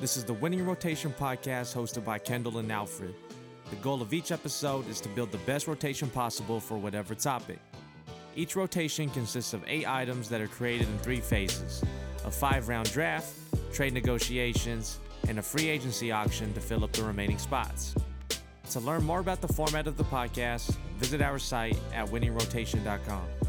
This is the Winning Rotation podcast hosted by Kendall and Alfred. The goal of each episode is to build the best rotation possible for whatever topic. Each rotation consists of eight items that are created in three phases a five round draft, trade negotiations, and a free agency auction to fill up the remaining spots. To learn more about the format of the podcast, visit our site at winningrotation.com.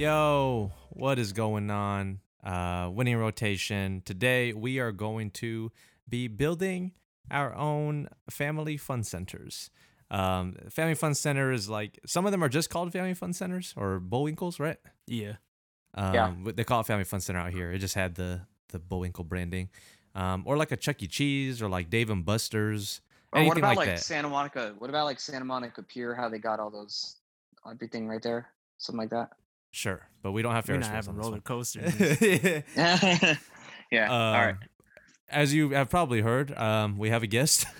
Yo, what is going on? Uh, winning rotation. Today we are going to be building our own family fun centers. Um, family fun center is like some of them are just called family fun centers or Bullwinkles, right? Yeah. Um, Yeah. They call it family fun center out here. It just had the the Bullwinkle branding, um, or like a Chuck E. Cheese or like Dave and Buster's. Or what anything about like like, that. Santa Monica? What about like Santa Monica Pier? How they got all those everything right there, something like that. Sure, but we don't have We're Ferris not wheels having on this roller one. coasters. yeah. all right. Um, As you have probably heard, um, we have a guest.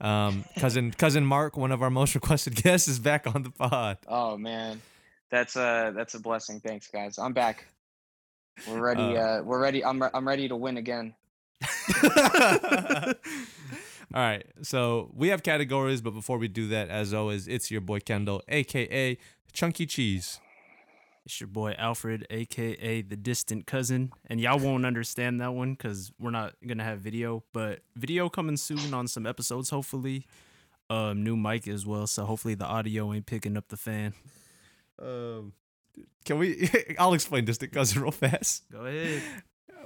Um, cousin cousin Mark, one of our most requested guests, is back on the pod. Oh man, that's a that's a blessing. Thanks, guys. I'm back. We're ready. Uh, Uh, we're ready. I'm re- I'm ready to win again. All right, so we have categories, but before we do that, as always, it's your boy Kendall, aka Chunky Cheese. It's your boy Alfred, aka the distant cousin, and y'all won't understand that one because we're not gonna have video, but video coming soon on some episodes, hopefully. Um, new mic as well, so hopefully the audio ain't picking up the fan. Um, can we? I'll explain distant cousin real fast. Go ahead.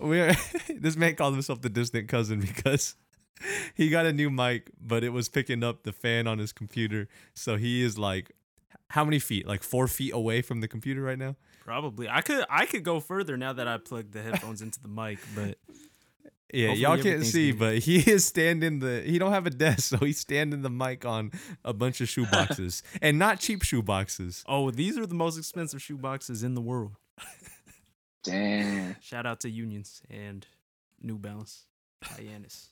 We're this man called himself the distant cousin because he got a new mic, but it was picking up the fan on his computer. So he is like, how many feet? Like four feet away from the computer right now. Probably. I could I could go further now that I plugged the headphones into the mic, but Yeah, y'all can't see, good. but he is standing the. He don't have a desk, so he's standing the mic on a bunch of shoe boxes, and not cheap shoe boxes. oh, these are the most expensive shoe boxes in the world. Damn. Shout out to Unions and New Balance. Hyannis.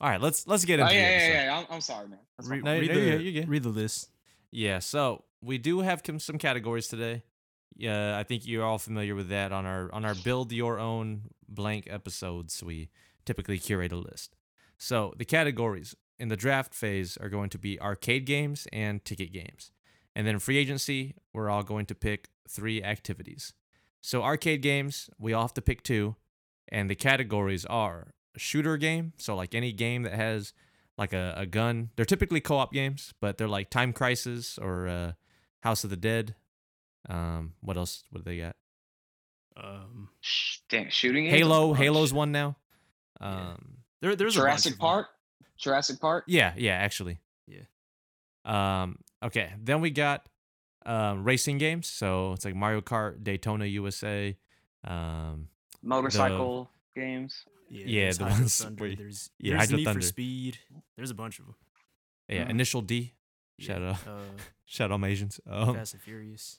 All right, let's let's get Oh into yeah, the yeah, episode. yeah. I'm, I'm sorry, man. That's my No, read no, the, you're you're good. read the list. Yeah, so we do have some categories today. Yeah, I think you're all familiar with that on our on our build your own blank episodes. We typically curate a list. So the categories in the draft phase are going to be arcade games and ticket games, and then free agency we're all going to pick three activities. So arcade games we all have to pick two, and the categories are shooter game, so like any game that has like a, a gun. They're typically co-op games, but they're like Time Crisis or uh, House of the Dead. Um, what else? What do they got? Um, Damn, shooting. Halo. Bunch. Halo's one now. Um, there, there's a Jurassic of. Park. Jurassic Park. yeah, yeah, actually. Yeah. Um, okay. Then we got um, racing games. So it's like Mario Kart, Daytona USA. Um, Motorcycle games. Yeah, there's the Hydro ones Thunder, where you- there's yeah, there's Hydro Need Thunder. for Speed. There's a bunch of them. yeah, Mhm. Initial D. Shout out, Uh, shout out, my Asians. Um, Fast and Furious.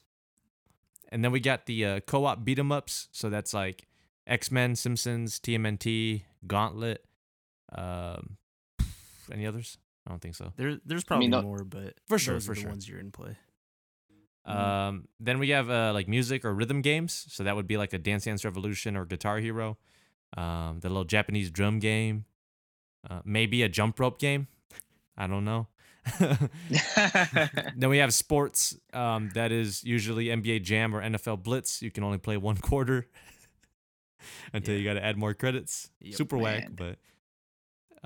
And then we got the uh, co-op beat 'em ups. So that's like X Men, Simpsons, TMNT, Gauntlet. Um, any others? I don't think so. There, there's I probably mean, the- more, but For sure, those for are the sure. ones you're in play. Um, then we have uh, like music or rhythm games. So that would be like a Dance Dance Revolution or Guitar Hero. Um, the little Japanese drum game. Uh, maybe a jump rope game. I don't know. then we have sports. Um, that is usually NBA Jam or NFL Blitz. You can only play one quarter until you got to add more credits. Yep. Super whack, but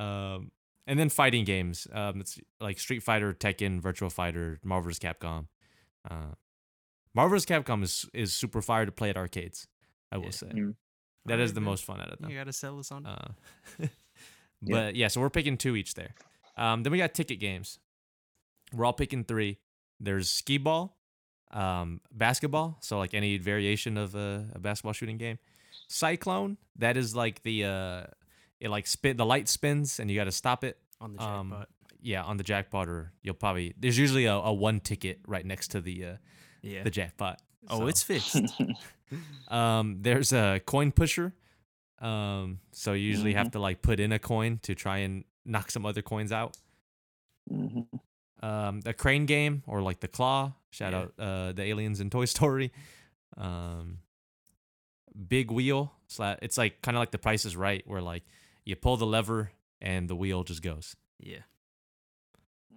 um, and then fighting games. Um, it's like Street Fighter, Tekken, Virtual Fighter, Marvel vs. Capcom. Uh, Marvel vs. Capcom is is super fire to play at arcades. I will Yeah. say That is the man. most fun out of them. You gotta sell us on. Uh, but yeah. so we're picking two each there. Um, then we got ticket games. We're all picking three. There's skee ball, um, basketball, so like any variation of a, a basketball shooting game. Cyclone, that is like the uh, it like spin the light spins and you got to stop it. on the um, jackpot. Yeah, on the jackpot, or you'll probably there's usually a, a one ticket right next to the uh, yeah. the jackpot. Oh, So- it's fixed. um, there's a coin pusher. Um, so you usually have to like put in a coin to try and knock some other coins out. Mhm. Um, the crane game or like the claw. Shout Yeah. out uh, the aliens in Toy Story. Um, big wheel. It's like kind of like the Price is Right, where like you pull the lever and the wheel just goes. Yeah.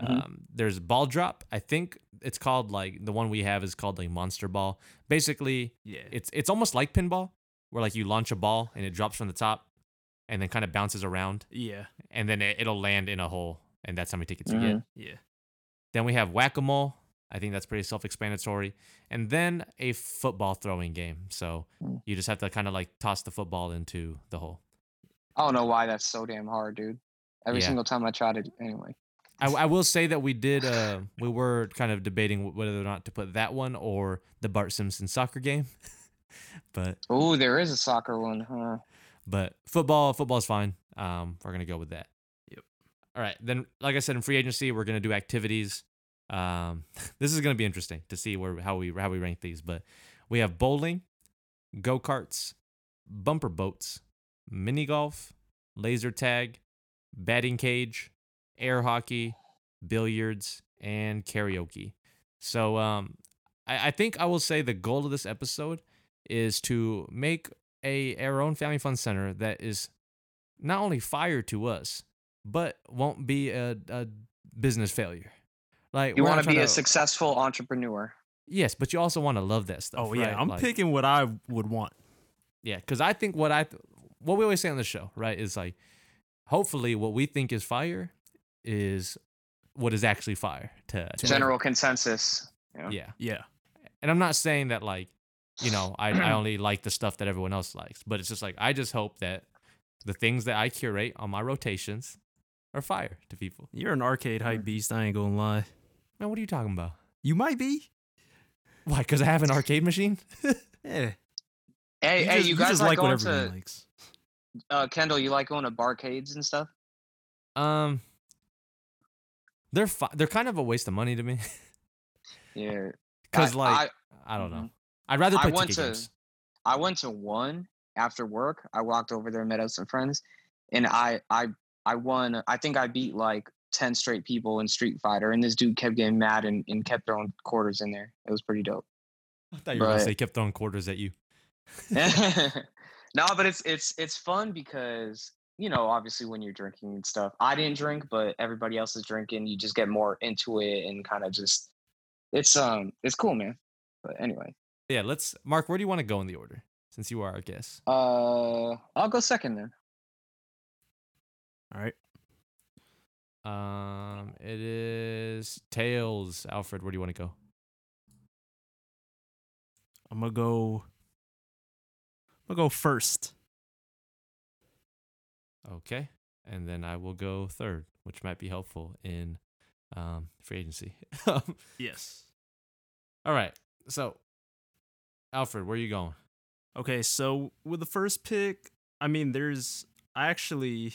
Mhm. Um, there's ball drop. I think it's called like the one we have is called like monster ball. Basically, Yeah. it's it's almost like pinball, where like you launch a ball and it drops from the top, and then kind of bounces around, yeah. and then it, it'll land in a hole, and that's how many tickets you Mhm. get. Yeah. Then we have whack a mole. I think that's pretty self-explanatory, and then a football throwing game. So Mm. you just have to kind of like toss the football into the hole. I don't know why that's so damn hard, dude. Every Yeah. single time I tried it, anyway. I, I will say that we did. Uh, we were kind of debating whether or not to put that one or the Bart Simpson soccer game, but Oh, there is a soccer one, huh? but football football's fine. Um, we're gonna go with that. Yep. All right. Then, like I said, in free agency, we're gonna do activities. Um, this is gonna be interesting to see where how we how we rank these. But we have bowling, go karts, bumper boats, mini golf, laser tag, batting cage, air hockey, billiards, and karaoke. So, um, I, I think I will say the goal of this episode is to make a our own family fun center that is not only fire to us, but won't be a, a business failure. Like You want to be a successful entrepreneur. yes, but you also want to love that stuff. Oh yeah. right? I'm Like, picking what I would want. Yeah, because I think what I what we always say on the show, right, is like hopefully what we think is fire is what is actually fire to, to General consensus. Yeah. Yeah, Yeah. and I'm not saying that like you know I I only like the stuff that everyone else likes, but it's just like I just hope that the things that I curate on my rotations are fire to people. You're an arcade hype beast. I ain't gonna lie. Man, what are you talking about? You might be. Why? Because I have an arcade machine? Yeah. Hey, hey, just- you guys just like, like what going everyone to likes. uh, Kendall? You like going to barcades and stuff? um, they're fi- they're kind of a waste of money to me. Yeah. Because like I, don't mhm. know, I'd rather I play went ticket to- games. I went to one after work. I walked over there, met up some friends, and I I I won. I think I beat like ten straight people in Street Fighter, and this dude kept getting mad and, and kept throwing quarters in there. It was pretty dope. I thought you were gonna say kept throwing quarters at you. no, but it's it's it's fun because you know obviously when you're drinking and stuff. I didn't drink, but everybody else is drinking. You just get more into it and kind of just it's um it's cool, man. But anyway, Yeah, let's Mark. Where do you want to go in the order? Since you are our guest. uh, I'll go second then. All right. Um, it is Tails. Alfred, where do you want to go? I'm gonna go. I'm gonna go first. Okay, and then I will go third, which might be helpful in um free agency. Um, Yes. All right, so Alfred, where are you going? Okay, so with the first pick, I mean, there's I actually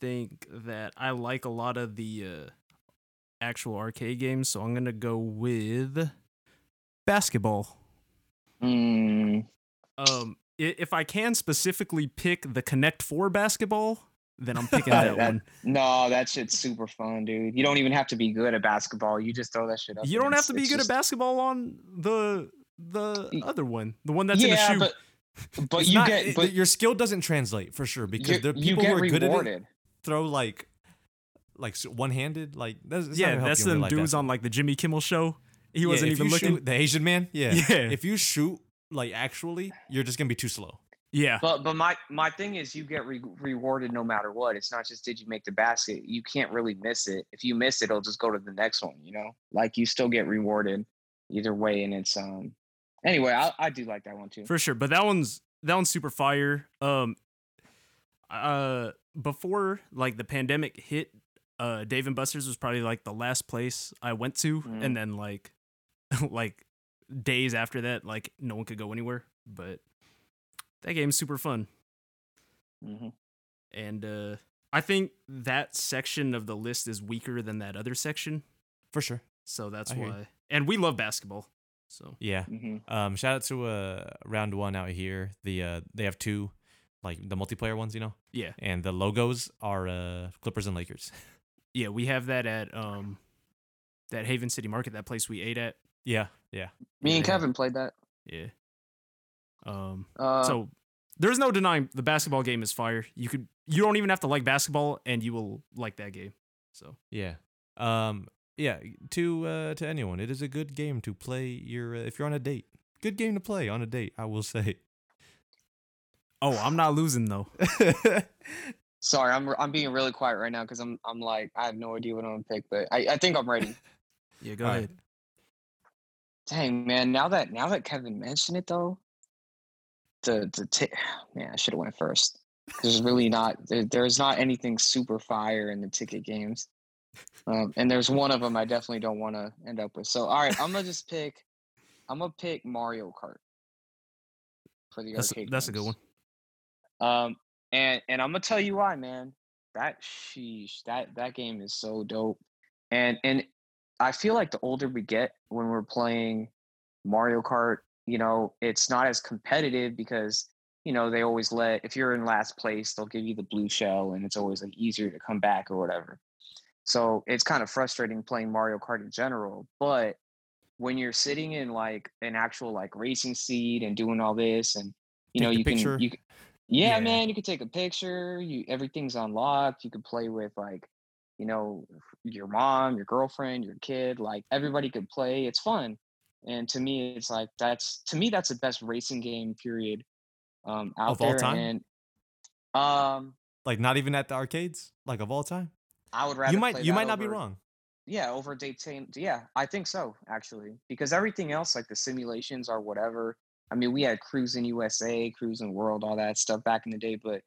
think that I like a lot of the uh, actual arcade games, so I'm gonna go with basketball. Mm, Um, i- if I can specifically pick the Connect Four basketball, then I'm picking that, That- one. no, that shit's super fun, dude. You don't even have to be good at basketball. You just throw that shit up. You don't have to be good just- at basketball on the the other one, the one that's in the yeah, shoe. but but you not- get but your skill doesn't translate for sure because the people who are good at it throw like like one handed. Like that's, not yeah, that's you in real them life dudes on like the Jimmy Kimmel show. He Yeah, wasn't even looking. shoot- the Asian man. Yeah. Yeah. If you shoot like actually, you're just gonna be too slow. yeah, But but my my thing is you get re- rewarded no matter what. It's not just did you make the basket. You can't really miss it. If you miss it, it'll just go to the next one. You know, like you still get rewarded either way. And it's um anyway, I I do like that one too. for sure. But that one's that one's super fire. Um, uh, before like the pandemic hit, uh, Dave and Buster's was probably like the last place I went to, Mhm. and then like, like days after that, like no one could go anywhere. But that game's super fun. hmm and uh I think that section of the list is weaker than that other section, For sure. so that's I why. And we love basketball, so Yeah. hmm Um, shout out to uh Round1 out here. The uh they have two like the multiplayer ones, you know, yeah, and the logos are uh Clippers and Lakers. Yeah, we have that at um that Haven City Market, that place we ate at. Yeah, yeah. Me and Yeah. Kevin played that. Yeah. Um Uh, so there's no denying the basketball game is fire. You could you don't even have to like basketball and you will like that game. So Yeah. Um yeah, to uh to anyone, it is a good game to play your uh, if you're on a date. Good game to play on a date, I will say. Oh, I'm not losing though. sorry, I'm I'm being really quiet right now because I'm I'm like I have no idea what I'm gonna pick, but I, I think I'm ready. Yeah, go All right. Dang man, now that now that Kevin mentioned it though, the the t- man, I should have went first. There's really not there, there's not anything super fire in the ticket games, um, and there's one of them I definitely don't want to end up with. So all right, I'm gonna just pick. I'm gonna pick Mario Kart for the That's arcade. that's a good one. Um, and and I'm gonna tell you why, man. That sheesh, that that game is so dope, and and I feel like the older we get when we're playing Mario Kart, you know, it's not as competitive because you know they always let if you're in last place, they'll give you the blue shell, and it's always like easier to come back or whatever. So it's kind of frustrating playing Mario Kart in general, but when you're sitting in like an actual like racing seat and doing all this and you Take know you picture. can you can, yeah, Yeah. man you can take a picture you everything's unlocked you can play with like you know your mom your girlfriend your kid like everybody could play it's fun and to me it's like that's to me that's the best racing game period um out Of all there time? and um like not even at the arcades, like of all time. i would rather You might you might not be wrong. yeah over Daytona. Yeah, I think so actually, because everything else like the simulations or whatever. I mean, we had Cruis'n USA, Cruis'n World, all that stuff back in the day, but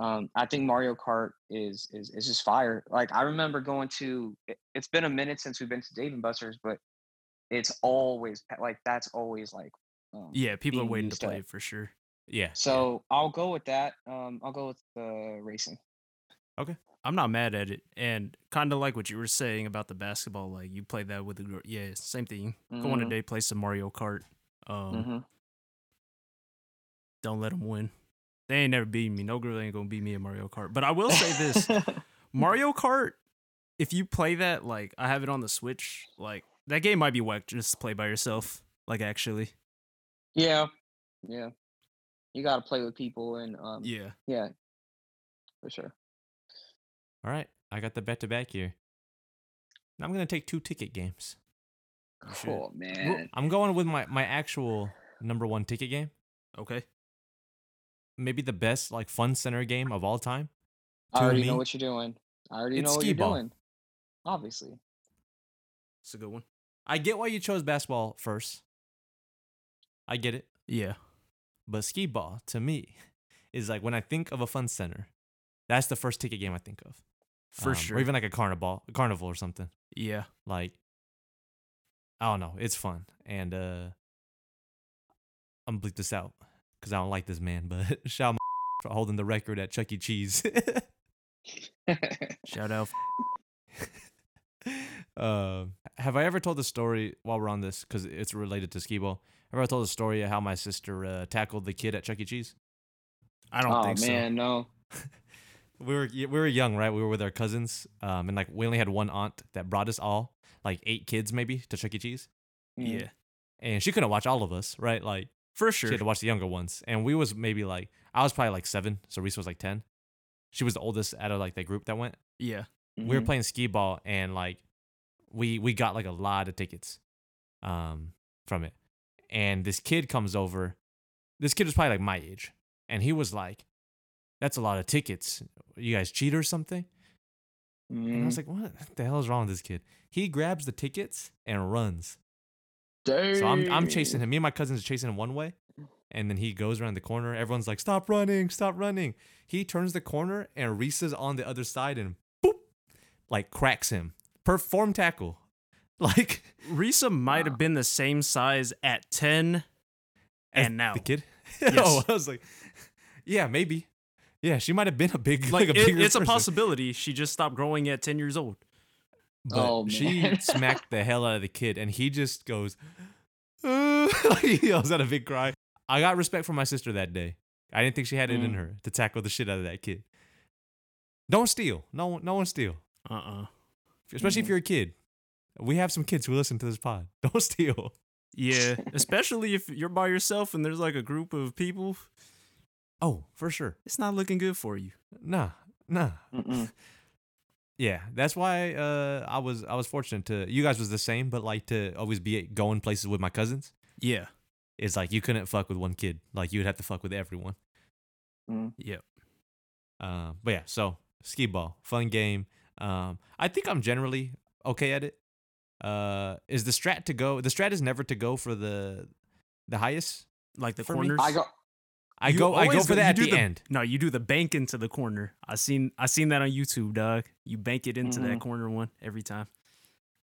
um, I think Mario Kart is is is just fire. Like I remember going to. it- It's been a minute since we've been to Dave and Buster's, but it's always like that's always like. Um, Yeah, people are waiting to play for sure. Yeah. So I'll go with that. Um, I'll go with the racing. Okay. I'm not mad at it, and kind of like what you were saying about the basketball. Like you play that with the girl. yeah, same thing. Go on a Mhm. day, play some Mario Kart. Um, hmm Don't let them win. They ain't never beating me. No girl ain't gonna beat me in Mario Kart. But I will say this: Mario Kart. If you play that, like I have it on the Switch, like that game might be whack just to play by yourself. Like actually, yeah, yeah. You got to play with people, and um, yeah. yeah, for sure. All right. I got the bet to back here. Now I'm gonna take two ticket games. Cool, man. I'm going with my, my actual number one ticket game. Okay. Maybe the best like fun center game of all time. I already me, know what you're doing. I already it's know what you're ball. doing. Obviously. It's a good one. I get why you chose basketball first. I get it. Yeah. But skee ball to me is like when I think of a fun center, that's the first ticket game I think of. For Um, sure. Or even like a carnival, a carnival or something. yeah. Like I don't know, it's fun. And uh I'm gonna bleep this out because I don't like this man, but shout out my for holding the record at Chuck E. Cheese. Shout out. Um, have I ever told the story while we're on this because it's related to skee ball? Have I ever told the story of how my sister uh, tackled the kid at Chuck E. Cheese? I don't think so. oh think man, no. we were we were young, right? We were with our cousins, um, and like we only had one aunt that brought us all, like eight kids maybe, to Chuck E. Cheese. Mm. Yeah. and she couldn't watch all of us, right? Like For sure. she had to watch the younger ones, and we was maybe like I was probably like seven, so Reese was like ten. She was the oldest out of like the group that went. Yeah. We were Mhm. playing skee ball, and like we we got like a lot of tickets, um, from it, and this kid comes over. This kid was probably like my age, and he was like, "That's a lot of tickets. You guys cheat or something?" And I was Mhm. like, what the hell is wrong with this kid? He grabs the tickets and runs. Mm-hmm. So I'm I'm chasing him. Me and my cousins are chasing him one way. And then he goes around the corner. Everyone's like, stop running, stop running. He turns the corner and is on the other side and boop, like cracks him. Perform tackle. Like Risa might have been the same size at 10 and now. the kid. Yes. oh, I was like, yeah, maybe. Yeah, she might have been a big, Like, like, a it- bigger it's a possibility. She just stopped growing at 10 years old. But Oh, she smacked the hell out of the kid, and he just goes, like he yells out a big cry. I got respect for my sister that day. I didn't think she had it in Mm. her to tackle the shit out of that kid. Don't steal. No one, no one steal. Uh uh especially if Mhm. you're a kid. We have some kids who listen to this pod. Don't steal. Yeah, especially if you're by yourself and there's like a group of people, Oh, for sure. it's not looking good for you. Nah, nah. Mm-mm. Yeah, that's why uh, I was I was fortunate to. You guys was the same, but like to always be going places with my cousins. Yeah. It's like you couldn't fuck with one kid. Like you would have to fuck with everyone. Mm. Yep. Uh, but yeah, so skee ball, fun game. Um, I think I'm generally okay at it. Uh, is the strat to go? The strat is never to go for the the highest. Like the For me, corners. I go. I You go I go for that at do the, end. No, you do the bank into the corner. I seen I seen that on YouTube, dog. You bank it into Mhm. that corner one every time.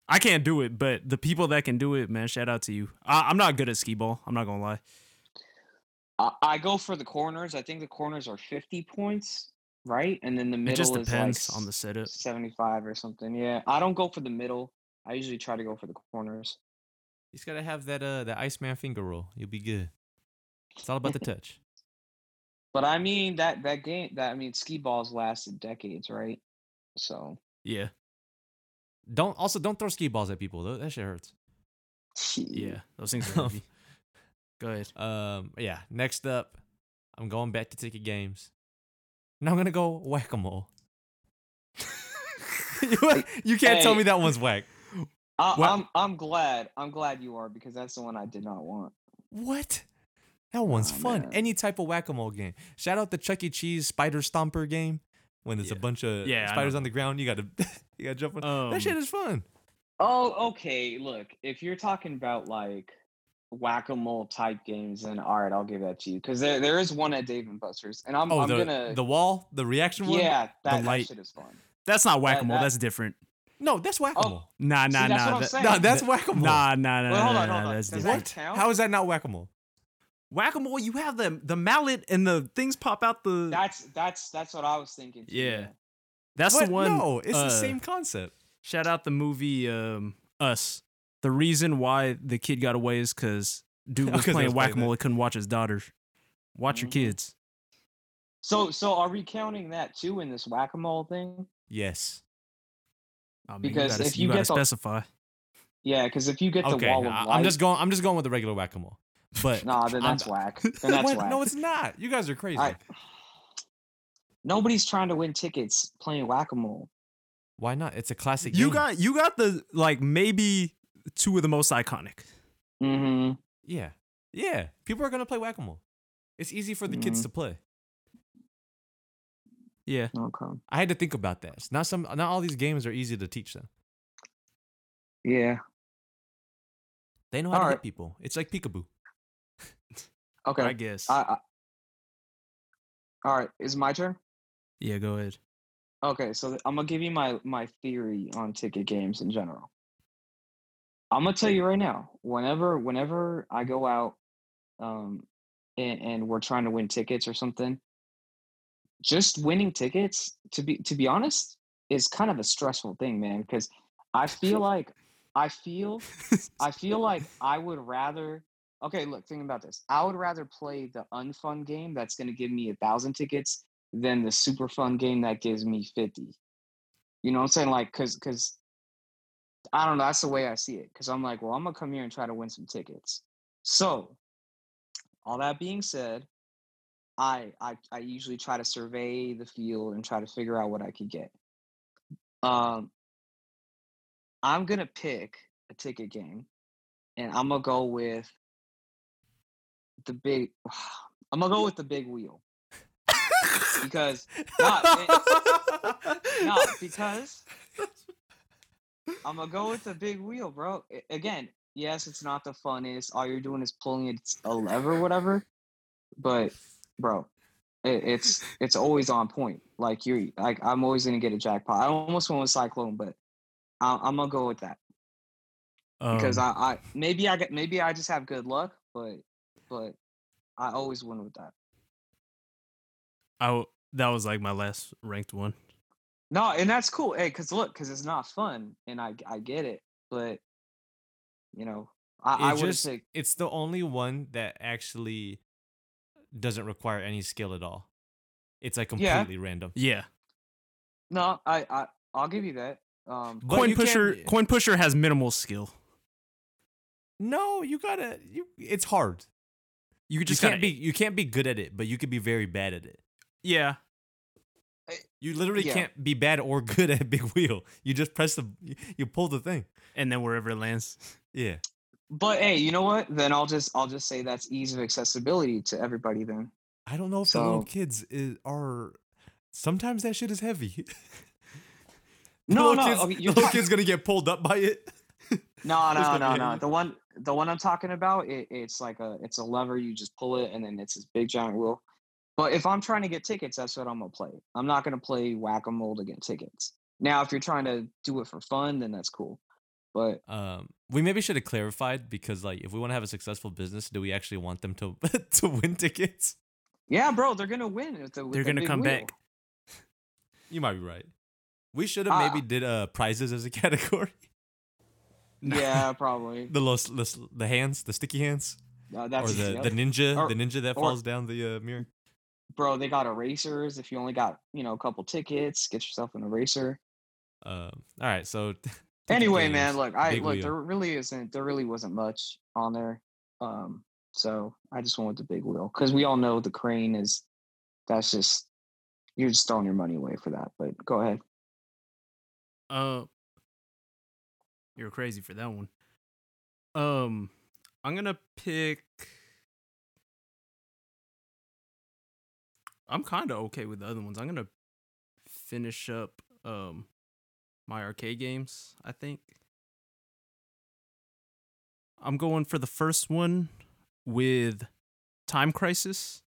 I can't do it, but the people that can do it, man, shout out to you. I, I'm not good at skee ball. I'm not gonna lie. I, I go for the corners. I think the corners are 50 points, right? And then the middle It just is depends like on the setup. 75 or something. Yeah, I don't go for the middle. I usually try to go for the corners. You just gotta have that uh that Iceman finger roll. You'll be good. It's all about the touch. But I mean that that game that I mean skee balls lasted decades, right? So Yeah, Don't also don't throw skee balls at people. Tho- That shit hurts. yeah. Those things are heavy. Go ahead. Um, yeah. Next up, I'm going back to ticket games. Now I'm gonna go whack a mole. you, can't tell me that one's whack. I, I'm I'm glad I'm glad you are because that's the one I did not want. What? That one's Aw, fun. man. Any type of whack a mole game. Shout out the Chuck E. Cheese Spider Stomper game. When there's a bunch of Yeah, spiders on the ground, you gotta you gotta jump on. that shit Um, is fun. Oh, okay. Look, if you're talking about like whack a mole type games, then all right, I'll give that to you because there there is one at Dave and Buster's, and I'm Oh, I'm the gonna the wall, the reaction one. yeah that, that light. shit is fun. That's not whack a mole. that- That's different. No, that's whack a mole. Nah, nah, See, that's nah. what I'm that- saying. No, that's whack a mole. Nah, nah, nah, Wait, hold on, hold on. That's Does different. that What? count? How is that not whack a mole? Whack a mole, you have the the mallet and the things pop out the. That's that's that's what I was thinking. Too, Yeah. that's What? the one. No, it's uh, the same concept. Shout out the movie um, Us. The reason why the kid got away is because dude was 'cause I playing was playing whack a mole. He couldn't watch his daughter. Watch your Mhm. kids. So so are we counting that too in this whack a mole thing? Yes. I mean, Because you gotta, if you gotta get the- specify. Yeah, because if you get the Okay, wall of I- light, I'm just going. I'm just going with the regular whack a mole. But Nah, then I'm- that's whack. Then that's whack. No, it's not. You guys are crazy. I- Nobody's trying to win tickets playing whack a mole. Why not? It's a classic. You game. got you got the like maybe two of the most iconic. Mm-hmm. Yeah, yeah. People are gonna play whack a mole. It's easy for the kids Mhm. to play. Yeah. Okay. I had to think about that. It's not some. Not all these games are easy to teach them. Yeah. They know how to Alright. hit people. It's like peekaboo. Okay. I guess. I, I, all right. Is it my turn? yeah, go ahead. Okay, so I'm gonna give you my my theory on ticket games in general. I'm gonna tell you right now. Whenever whenever I go out, um, and, and we're trying to win tickets or something, just winning tickets to be to be honest is kind of a stressful thing, man. Because I feel like I feel I feel like I would rather. Okay, look, think about this. I would rather play the unfun game that's going to give me a thousand tickets than the super fun game that gives me fifty. You know what I'm saying? Like, cause, cause, I don't know. That's the way I see it. Cause I'm like, well, I'm gonna come here and try to win some tickets. So, all that being said, I I I usually try to survey the field and try to figure out what I could get. Um, I'm gonna pick a ticket game, and I'm gonna go with the big. I'm gonna go with the big wheel because no, no, because I'm gonna go with the big wheel, bro. Again, yes, it's not the funnest. All you're doing is pulling it a lever, whatever. But, bro, it, it's it's always on point. Like you're like I'm always gonna get a jackpot. I almost went with Cyclone, but I, I'm gonna go with that because Um, I, I maybe I get maybe I just have good luck, but but I always win with that. I w- that was like my last ranked one. No, and that's cool. Hey, cause look, cause it's not fun, and I I get it, but you know, I, I would have just- said It's the only one that actually doesn't require any skill at all. It's like Yeah. completely random. Yeah. no. I I I'll give you that. Um, coin you can't- pusher coin pusher has minimal skill. No, you gotta. You, it's hard. You You just can't be. You can't be good at it, but you could be very bad at it. yeah. You literally Yeah. can't be bad or good at big wheel. You just press the. you- You pull the thing. And then wherever it lands. Yeah. but hey, you know what? Then I'll just I'll just say that's ease of accessibility to everybody. Then I don't know if the little kids is, are. Sometimes that shit is heavy. No, no, kids, okay, the you're little kid's gonna get pulled up by it. no, no, no, no. The one the one I'm talking about, it, it's like a it's a lever. You just pull it, and then it's this big giant wheel. But if I'm trying to get tickets, that's what I'm gonna play. I'm not gonna play whack a mole to get tickets. Now, if you're trying to do it for fun, then that's cool. But Um, we maybe should have clarified because, like, if we want to have a successful business, do we actually want them to to win tickets? yeah, bro, they're gonna win. With the, with They're the gonna come wheel. back. You might be right. We should have Uh, maybe did uh prizes as a category. Yeah, probably. the los, the the hands, the sticky hands, Uh, or the yep. the ninja, Or- the ninja that or- falls down the uh, mirror. bro. They got erasers. If you only got you know a couple tickets, get yourself an eraser. Um, all right, so Anyway, games, man, look, I look. wheel. There really isn't. There really wasn't much on there. Um, so I just went with the big wheel because we all know the crane is. That's just you're just throwing your money away for that. But go ahead. Uh, you're crazy for that one. Um, I'm gonna pick. I'm kind of okay with the other ones. I'm gonna finish up um my arcade games. I think I'm going for the first one with Time Crisis.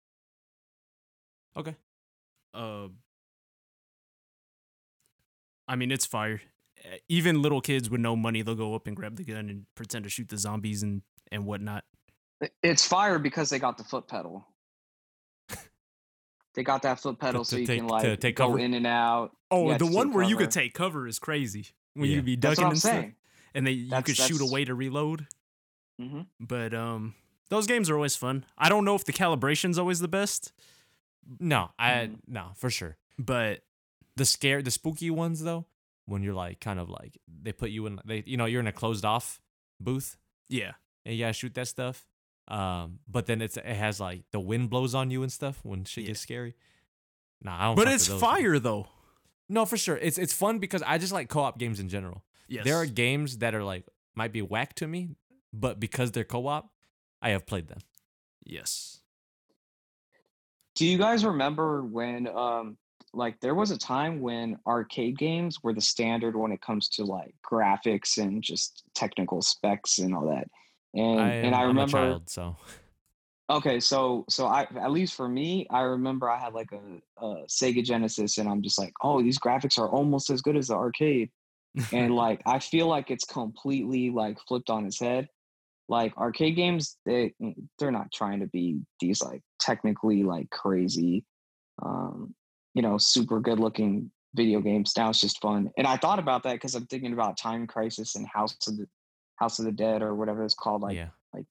Okay. Uh, I mean, it's fire. Uh, Even little kids with no money, they'll go up and grab the gun and pretend to shoot the zombies and and whatnot. It's fire because they got the foot pedal. They got that foot pedal so to you take- can to like take go cover? in and out. Oh, Yeah, the one take where you could take cover is crazy. When Yeah. you'd be ducking what I'm and stuff, and they you could shoot away to reload. hmm But um, those games are always fun. I don't know if the calibration's always the best, no, I Mhm. no for sure. but The scare, the spooky ones though, when you're like kind of like they put you in, they you know you're in a closed off booth yeah, and you gotta shoot that stuff. Um, but then it's it has like the wind blows on you and stuff when shit Yeah. gets scary. Nah, I don't. but it's with those, fire though. No, for sure. It's it's fun because I just like co-op games in general. Yes, There are games that are like might be whack to me, but because they're co-op, I have played them. yes. Do you guys remember when um like there was a time when arcade games were the standard when it comes to like graphics and just technical specs and all that. And I and I I'm remember a child, so okay, so so I at least for me, I remember I had like a, a Sega Genesis and I'm just like, "Oh, these graphics are almost as good as the arcade." and like I feel like it's completely like flipped on its head. Like arcade games, they mm, they're not trying to be these like technically like crazy, um, you know, super good looking video games. Now it's just fun. And I thought about that because I'm thinking about Time Crisis and House of the House of the Dead or whatever it's called. Like yeah. like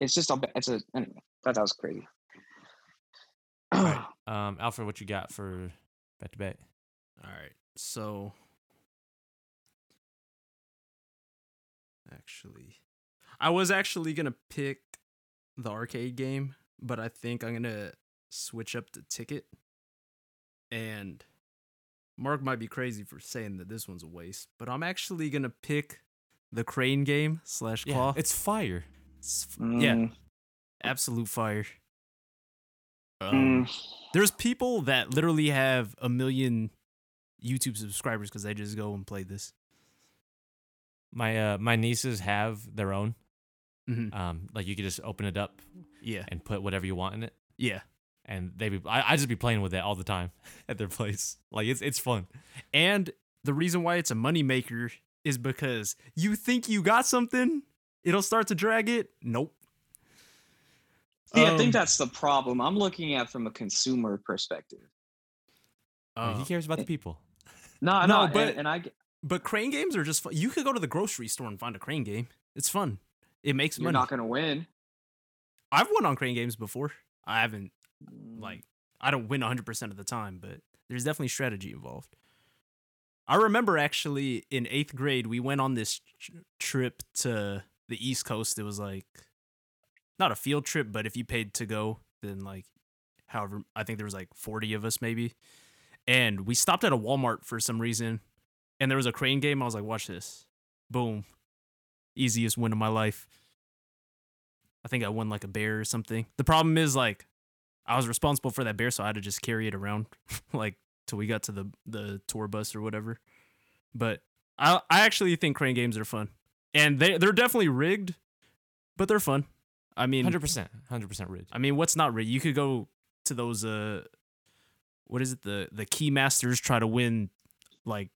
it's just a it's a anyway. Thought that was crazy. Alright. Um, Alfred, what you got for back to back? All right. So actually I was actually going to pick the arcade game, but I think I'm going to switch up the ticket. And Mark might be crazy for saying that this one's a waste, but I'm actually going to pick the crane game slash Yeah, claw. it's fire. It's f- yeah, Mm, absolute fire. Um, mm. there's people that literally have a million YouTube subscribers because they just go and play this. My uh my nieces have their own. Mhm. Um, like you could just open it up Yeah, and put whatever you want in it, yeah. And they be I, I just be playing with it all the time at their place. Like it's it's fun. And the reason why it's a moneymaker is because you think you got something, it'll start to drag it. Nope. See, I Um, think that's the problem. I'm looking at from a consumer perspective. Like, uh, he cares about the people. No, No, no, but- and, and I but crane games are just fun. You could go to the grocery store and find a crane game. It's fun. It makes money. you're not gonna win. I've won on crane games before. I haven't Mm. like I don't win 100% of the time, but there's definitely strategy involved. I remember actually in eighth grade we went on this tr- trip to the East Coast. It was like not a field trip, but if you paid to go, then like however I think there was like forty of us maybe, and we stopped at a Walmart for some reason, and there was a crane game. I was like, watch this, boom, easiest win of my life. I think I won like a bear or something. The problem is like I was responsible for that bear, so I had to just carry it around like till we got to the the tour bus or whatever. But I I actually think crane games are fun, and they they're definitely rigged, but they're fun. I mean, Hundred percent, hundred percent rigged. I mean, what's not rigged? You could go to those uh, what is it? The the key masters try to win like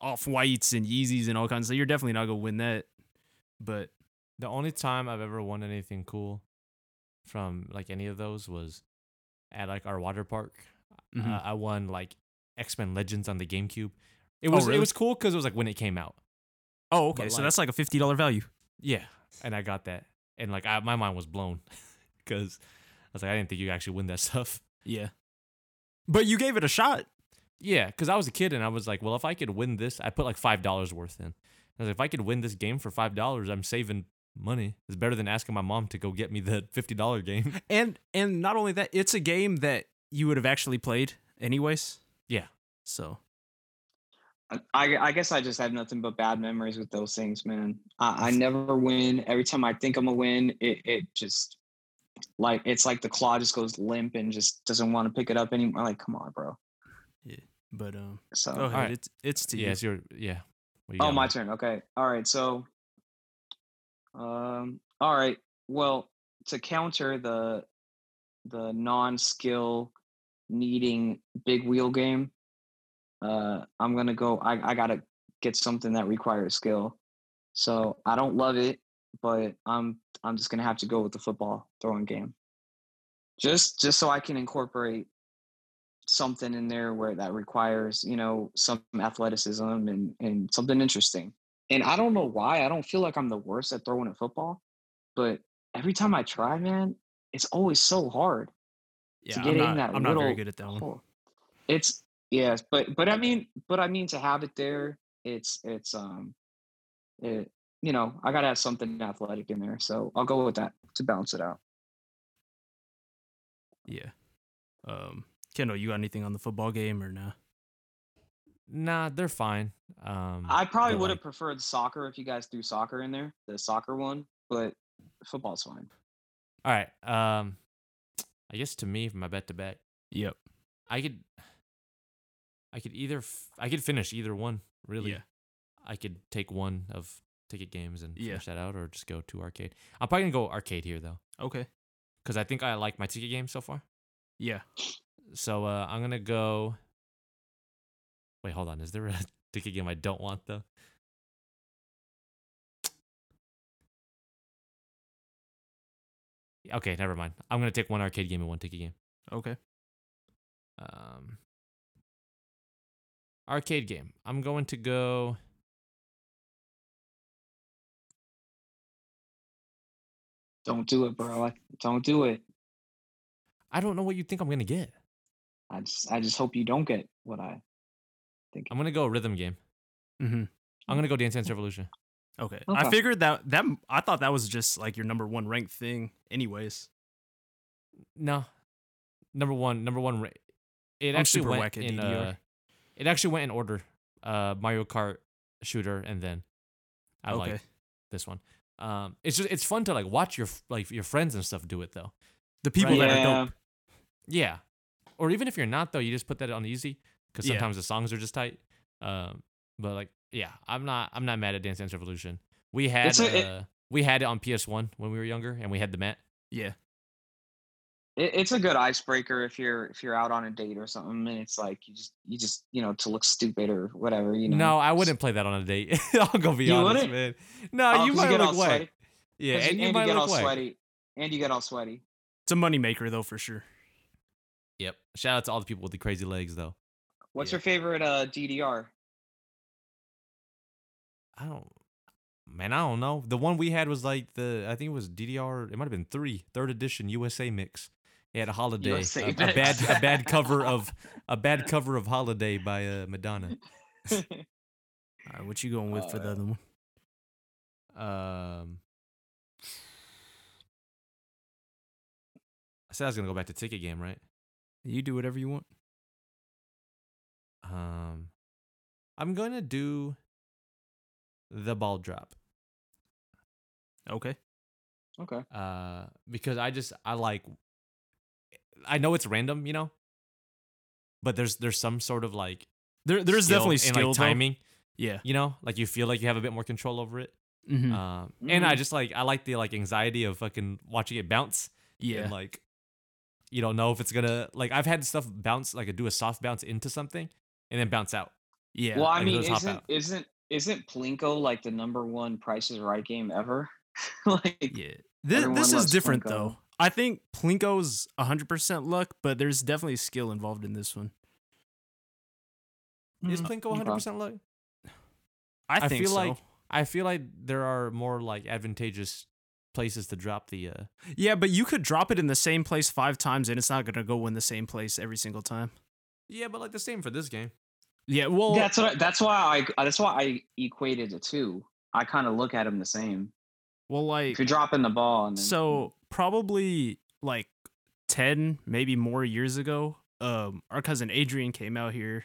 off whites and Yeezys and all kinds. So. You're definitely not gonna win that, but The only time I've ever won anything cool from like any of those was at like our water park. Mhm. Uh, I won like X Men Legends on the GameCube. It Oh, was really? it was cool because it was like when it came out. oh okay, But, so like- that's like a fifty dollar value. Yeah, and I got that, and like I, my mind was blown because I was like, I didn't think you could actually win that stuff. Yeah, but you gave it a shot. Yeah, because I was a kid and I was like, well, if I could win this, I put like five dollars worth in. I was like, if I could win this game for five dollars, I'm saving money. is better than asking my mom to go get me the fifty dollar game. And and not only that, it's a game that you would have actually played anyways. Yeah. So I, I guess I just have nothing but bad memories with those things, man. I, I never win. Every time I think I'm gonna win, it, it just like it's like the claw just goes limp and just doesn't want to pick it up anymore. Like, come on, bro. Yeah, but um So go ahead. alright. It's it's to yeah, you. it's your yeah. You Oh, my man? turn. Okay. All right. So, um, all right. Well, to counter the the non-skill needing big wheel game, uh, I'm gonna go. I I gotta get something that requires skill. So I don't love it, but I'm I'm just gonna have to go with the football throwing game. Just just so I can incorporate something in there where that requires you know some athleticism and and something interesting and i don't know why i don't feel like i'm the worst at throwing a football but every time i try man it's always so hard yeah, to I'm get not, in that I'm not very good at that one. hole. it's yes but but i mean but i mean to have it there it's it's um it you know i gotta have something athletic in there so i'll go with that to balance it out Yeah. Um Kendall, you got anything on the football game or nah? Nah, they're fine. Um, i probably but, would have like, preferred soccer if you guys threw soccer in there the soccer one but football's fine All right. Um, I guess to me, for my bet to bet. Yep. I could, I could either, f- I could finish either one. Really, Yeah. I could take one of ticket games and Yeah. finish that out, or just go to arcade. I'm probably gonna go arcade here though, Okay. because I think I like my ticket game so far. Yeah. So uh, I'm gonna go. Wait, hold on. Is there a ticket game I don't want though? Okay, never mind. I'm gonna take one arcade game and one ticket game. Okay. Um, arcade game. I'm going to go. don't do it bro I- don't do it I don't know what you think I'm gonna get. I just I just hope you don't get what I think. I'm gonna go rhythm game. Mm-hmm. I'm gonna go Dance Dance Revolution. Okay. I figured that that I thought that was just like your number one ranked thing, anyways. No, number one. Number one. ra- It I'm actually super went whack at in. DDR. Uh, it actually went in order. Uh, Mario Kart shooter, and then I okay. like this one. Um, it's just it's fun to like watch your like your friends and stuff do it though. the people Right. that are dope. Yeah, or even if you're not though, you just put that on easy because Yeah. sometimes the songs are just tight. Um, but like yeah, I'm not I'm not mad at Dance Dance Revolution. We had It's a- it- uh, we had it on PS1 when we were younger, and we had the mat. Yeah. It, it's a good icebreaker if you're if you're out on a date or something, and it's like you just you just you know to look stupid or whatever. You know. No, I wouldn't play that on a date. I'll go be You honest, wouldn't? man. No, Oh, you 'cause might get look all white. sweaty. Yeah, 'Cause and you and might you get all look white. sweaty, and you get all sweaty. It's a moneymaker though for sure. Yep. Shout out to all the people with the crazy legs, though. What's Yeah. your favorite uh, DDR? I don't, man, I don't know. The one we had was like the, I think it was DDR. It might have been three, third edition USA mix. It had a holiday, USA a, a bad, a bad cover of a bad cover of Holiday by uh, Madonna. All right, what you going with for the Uh, other one? Um, I said I was gonna go back to ticket game, right? You do whatever you want. Um, I'm gonna do the ball drop. Okay. okay. Uh, because I just I like. I know it's random, you know. But there's there's some sort of like There, there's skill definitely and, skill like though. timing, Yeah. you know, like you feel like you have a bit more control over it. Mhm. Um, and I Mhm. just like I like the like anxiety of fucking watching it bounce. yeah. and like you don't know if it's gonna like I've had stuff bounce like do a soft bounce into something and then bounce out. yeah. well, I mean, isn't isn't isn't Plinko like the number one Price is Right game ever? like, Yeah. This, this is different Plinko. though. I think Plinko's 100% luck, but there's definitely skill involved in this one. Is mm, Plinko okay. 100 percent luck? I, I think feel so. like- I feel like there are more like advantageous places to drop the. uh yeah, but you could drop it in the same place five times and it's not going to go in the same place every single time. Yeah, but like the same for this game. Yeah, well, That's what. I, that's why I. That's why I equated the two. I kind of look at them the same. well like If you're dropping the ball, and then, So probably like ten, maybe more years ago, um, our cousin Adrian came out here,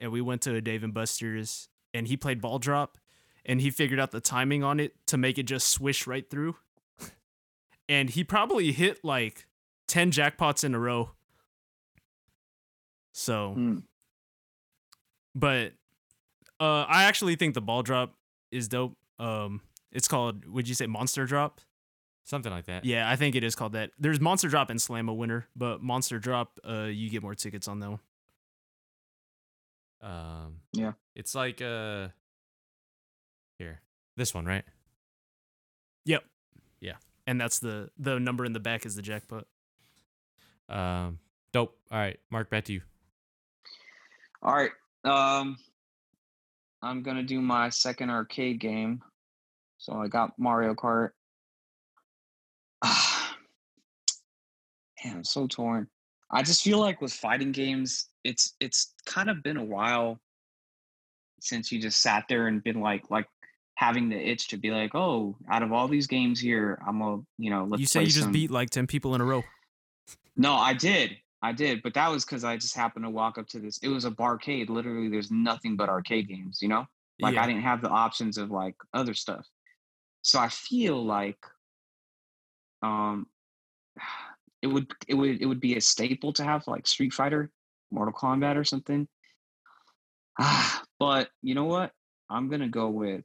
and we went to a Dave and Buster's, and he played ball drop, and he figured out the timing on it to make it just swish right through, and he probably hit like ten jackpots in a row. So, Hmm. but uh, I actually think the ball drop is dope. Um, it's called. Would you say monster drop? Something like that. Yeah, I think it is called that. There's Monster Drop and Slam a winner, but Monster Drop, uh, you get more tickets on that one. Um. Yeah. It's like uh. Here, this one, right? Yep. Yeah. And that's the the number in the back is the jackpot. Um. Dope. All right, Mark, back to you. All right. Um, I'm gonna do my second arcade game. So I got Mario Kart. Man, I'm so torn. I just feel like with fighting games, it's it's kind of been a while since you just sat there and been like like having the itch to be like, oh, out of all these games here, I'm a you know let's you say you just beat like ten people in a row. no, I did. I did, but that was because I just happened to walk up to this. It was a barcade. Literally, there's nothing but arcade games, you know? Like yeah. I didn't have the options of like other stuff. So I feel like um it would it would it would be a staple to have like Street Fighter, Mortal Kombat or something. Ah, but you know what? I'm gonna go with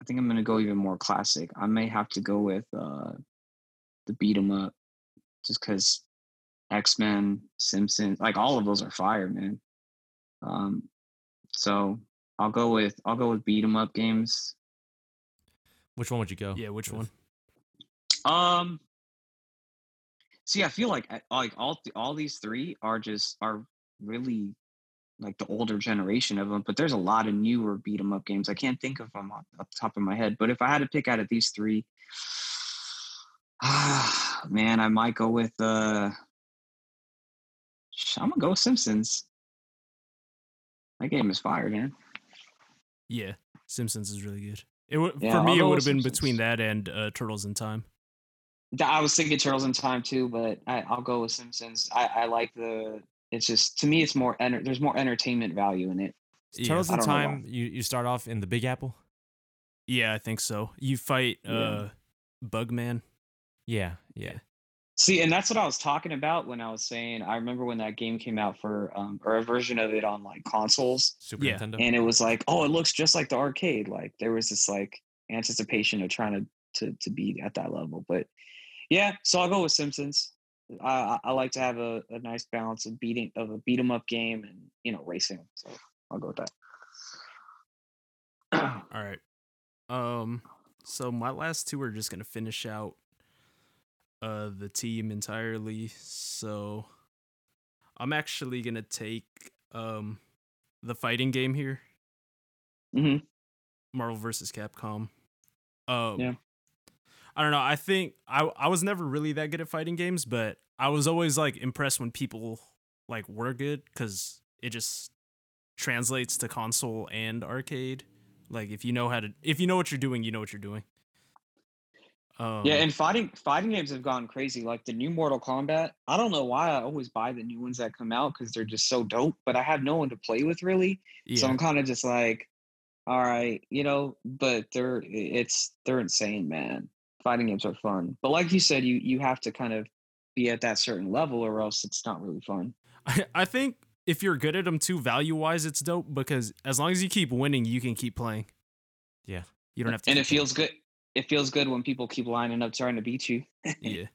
I think I'm gonna go even more classic. I may have to go with uh the beat 'em up just because X-Men, Simpsons, like all of those are fire, man. Um so I'll go with I'll go with beat 'em up games. Which one would you go? yeah, which with? one? Um see I feel like like all th- all these three are just are really like the older generation of them, but there's a lot of newer beat 'em up games. I can't think of them off off the top of my head, but if I had to pick out of these three, ah, man, I might go with uh sh- I'm gonna go with Simpsons. That game is fire, man. Yeah, Simpsons is really good. It would Yeah, for me. It would have been between that and uh, Turtles in Time. I was thinking Turtles in Time too, but I, I'll go with Simpsons. I, I like the. It's just to me, it's more. Enter, there's more entertainment value in it. Yeah. Turtles in don't know why. Time. You you start off in the Big Apple. Yeah, I think so. You fight Yeah. uh, Bugman. Yeah, yeah. See, and that's what I was talking about when I was saying. I remember when that game came out for, um, or a version of it on like consoles, Super Yeah. Nintendo. and it was like, oh, it looks just like the arcade. Like there was this like anticipation of trying to to to be at that level. But yeah, so I'll go with Simpsons. I I, I like to have a, a nice balance of beating of a beat 'em up game and you know racing. So I'll go with that. All right. Um. So my last two are just gonna finish out uh the team entirely. So I'm actually gonna take um the fighting game here, Mm-hmm. Marvel versus Capcom. Um, Yeah. I don't know. I think I I was never really that good at fighting games, but I was always like impressed when people like were good because it just translates to console and arcade. Like if you know how to, if you know what you're doing, you know what you're doing. Um, yeah, and fighting fighting games have gone crazy. Like the new Mortal Kombat. I don't know why I always buy the new ones that come out because they're just so dope. But I have no one to play with really, so I'm kind of just like, all right, you know. But they're it's they're insane, man. Fighting games are fun, but like you said, you you have to kind of be at that certain level, or else it's not really fun. I, I think if you're good at them too, value wise, it's dope because as long as you keep winning, you can keep playing. Yeah. You don't have to. And it feels good. It feels good when people keep lining up trying to beat you. yeah.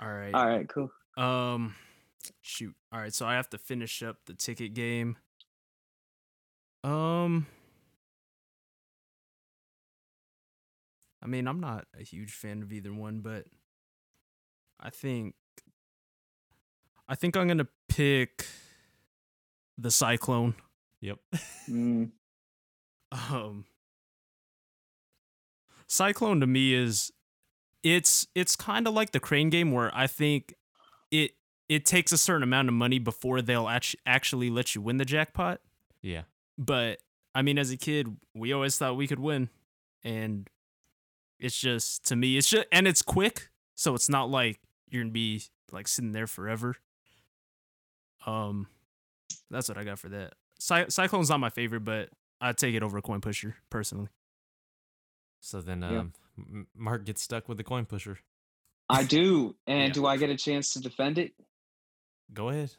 All right. All right, cool. Um, shoot. All right, so I have to finish up the ticket game. Um, I mean, I'm not a huge fan of either one, but I think I think I'm gonna pick the Cyclone. Yep. Mm, Um, Cyclone to me is it's it's kind of like the Crane game where I think it it takes a certain amount of money before they'll actu- actually let you win the jackpot. Yeah. But I mean, as a kid, we always thought we could win, and it's just to me, it's just and it's quick, so it's not like you're gonna be like sitting there forever. Um, that's what I got for that. Cy- Cyclone's not my favorite, but I'd take it over a Coin Pusher personally. So then Yeah. um, Mark gets stuck with the coin pusher. I do. And Yeah. do I get a chance to defend it? Go ahead.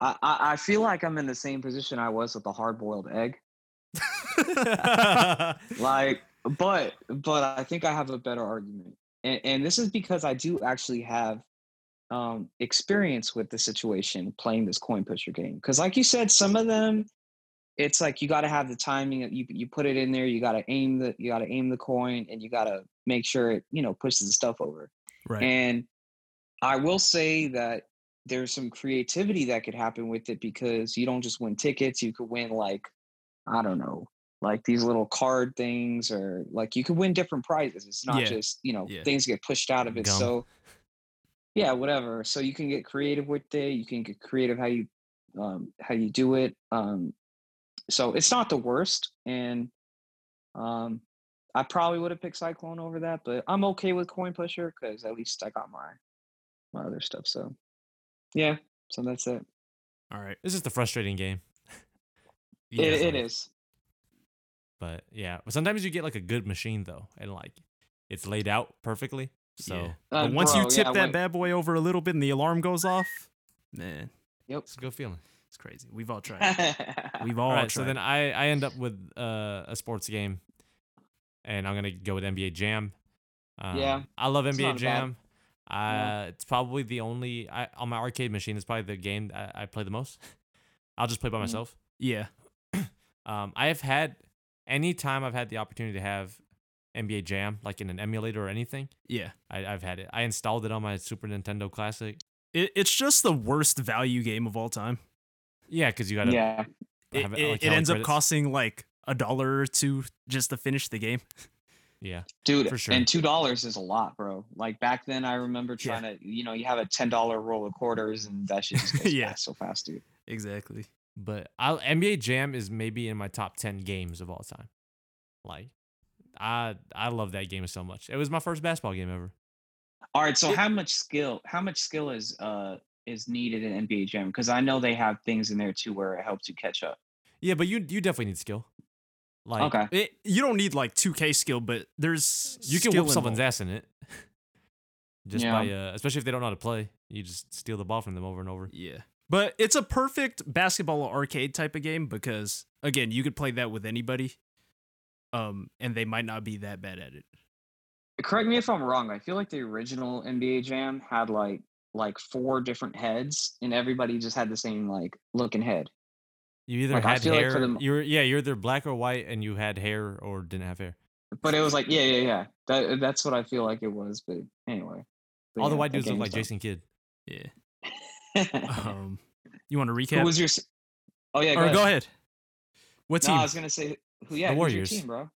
I, I, I feel like I'm in the same position I was with the hard boiled egg. Like, but but I think I have a better argument, and, and this is because I do actually have um, experience with the situation playing this coin pusher game. Because, like you said, some of them, it's like you got to have the timing. You you put it in there. You got to aim the you got to aim the coin, and you got to make sure it you know pushes the stuff over. Right. And I will say that there's some creativity that could happen with it because you don't just win tickets, you could win like I don't know, like these little card things or like you could win different prizes. It's not Yeah. just, you know, Yeah. things get pushed out of it. Gum. So yeah, whatever. So you can get creative with it. You can get creative how you um how you do it. Um so it's not the worst and um I probably would have picked Cyclone over that, but I'm okay with Coin Pusher because at least I got my my other stuff. So yeah, so that's it. All right. this is the frustrating game. Yeah. it, it so- is. But yeah, but sometimes you get like a good machine though, and like it's laid out perfectly. So Yeah. Uh, But once you tip yeah, that when- bad boy over a little bit and the alarm goes off, man, yep, it's a good feeling. It's crazy. We've all tried. We've all, All right, tried. so then I I end up with uh, a sports game, and I'm gonna go with NBA Jam. Um, Yeah, I love it's NBA not bad. Jam. Uh, Yeah. It's probably the only I, on my arcade machine. It's probably the game I, I play the most. I'll just play by Mhm. myself. yeah. Um, I have had any time I've had the opportunity to have NBA Jam, like in an emulator or anything. Yeah. I, I've had it. I installed it on my Super Nintendo Classic. It, it's just the worst value game of all time. Yeah, because you gotta. yeah, It, Have it, it, like, it hella ends up costing like a dollar or two just to finish the game. Yeah. dude. For sure. And two dollars is a lot, bro. Like back then, I remember Yeah. trying to, you know, you have a ten dollar roll of quarters, and that shit just goes Yeah. so fast, dude. Exactly. But I NBA Jam is maybe in my top ten games of all time. Like, I I love that game so much. It was my first basketball game ever. All right, so It- how much skill? How much skill is uh is needed in NBA Jam? Because I know they have things in there too where it helps you catch up. Yeah, but you you definitely need skill. Like, Okay. It, you don't need like 2K skill, but there's you can skill whoop someone's involved. ass in it. just Yeah. by uh, especially if they don't know how to play, you just steal the ball from them over and over. Yeah. But it's a perfect basketball arcade type of game because again, you could play that with anybody. Um, and they might not be that bad at it. Correct me if I'm wrong. I feel like the original NBA Jam had like like four different heads, and everybody just had the same like looking head. You either Like, had feel like hair, the- you're yeah, you're either black or white, and you had hair or didn't have hair. But it was like, yeah, yeah, yeah. That that's what I feel like it was. But anyway, But All the white dudes look like was Jason Kidd. Yeah. Um, you want to Who recap? was your? Oh yeah, or go ahead. What No, team? I was gonna say who. Yeah, The who's Warriors. your team, bro.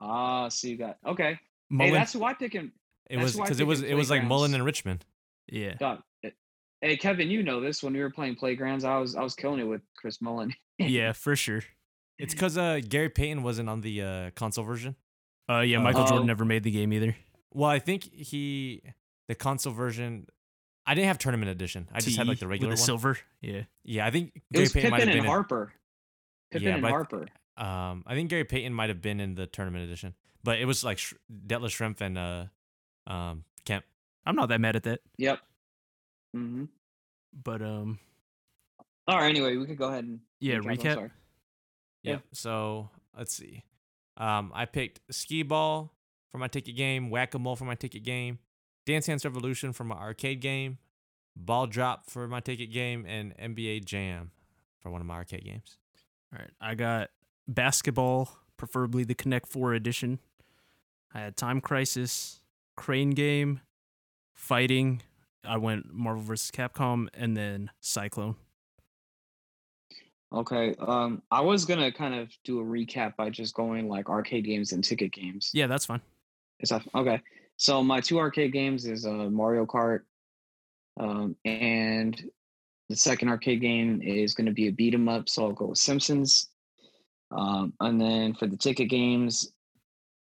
Ah, so you got okay. Hey, that's who I pick him. It That's was because it was it was like Mullin and Richmond. yeah. Dog. it- Hey Kevin, you know this. When we were playing playgrounds, I was I was killing it with Chris Mullin. yeah, for sure. It's because uh, Gary Payton wasn't on the uh, console version. Uh, yeah, Uh, Michael Oh. Jordan never made the game either. Well, I think he the console version. I didn't have tournament edition. I just had like the regular with one. silver. Yeah. yeah, I think It Gary was Payton might Pippen have and been. In, Harper. Pippen Yeah, and but I Harper. um, I think Gary Payton might have been in the tournament edition, but it was like Sh- Detlef Schrempf and uh, um, can't. I'm not that mad at that. Yep. hmm But um, All right. Anyway, we could go ahead and yeah, I'm recap. sorry. Yeah. Yeah. So let's see. Um, I picked skee ball for my ticket game, whack a mole for my ticket game, Dance Dance Revolution for my arcade game, ball drop for my ticket game, and NBA Jam for one of my arcade games. All right, I got basketball, preferably the Connect Four edition. I had Time Crisis, Crane Game, Fighting. I went Marvel vs. Capcom, and then Cyclone. Okay. Um, I was gonna kind of do a recap by just going like arcade games and ticket games. Yeah, that's fine. Is that okay? So my two arcade games is uh, Mario Kart, um, and the second arcade game is going to be a beat 'em up. So I'll go with Simpsons. Um, and then for the ticket games,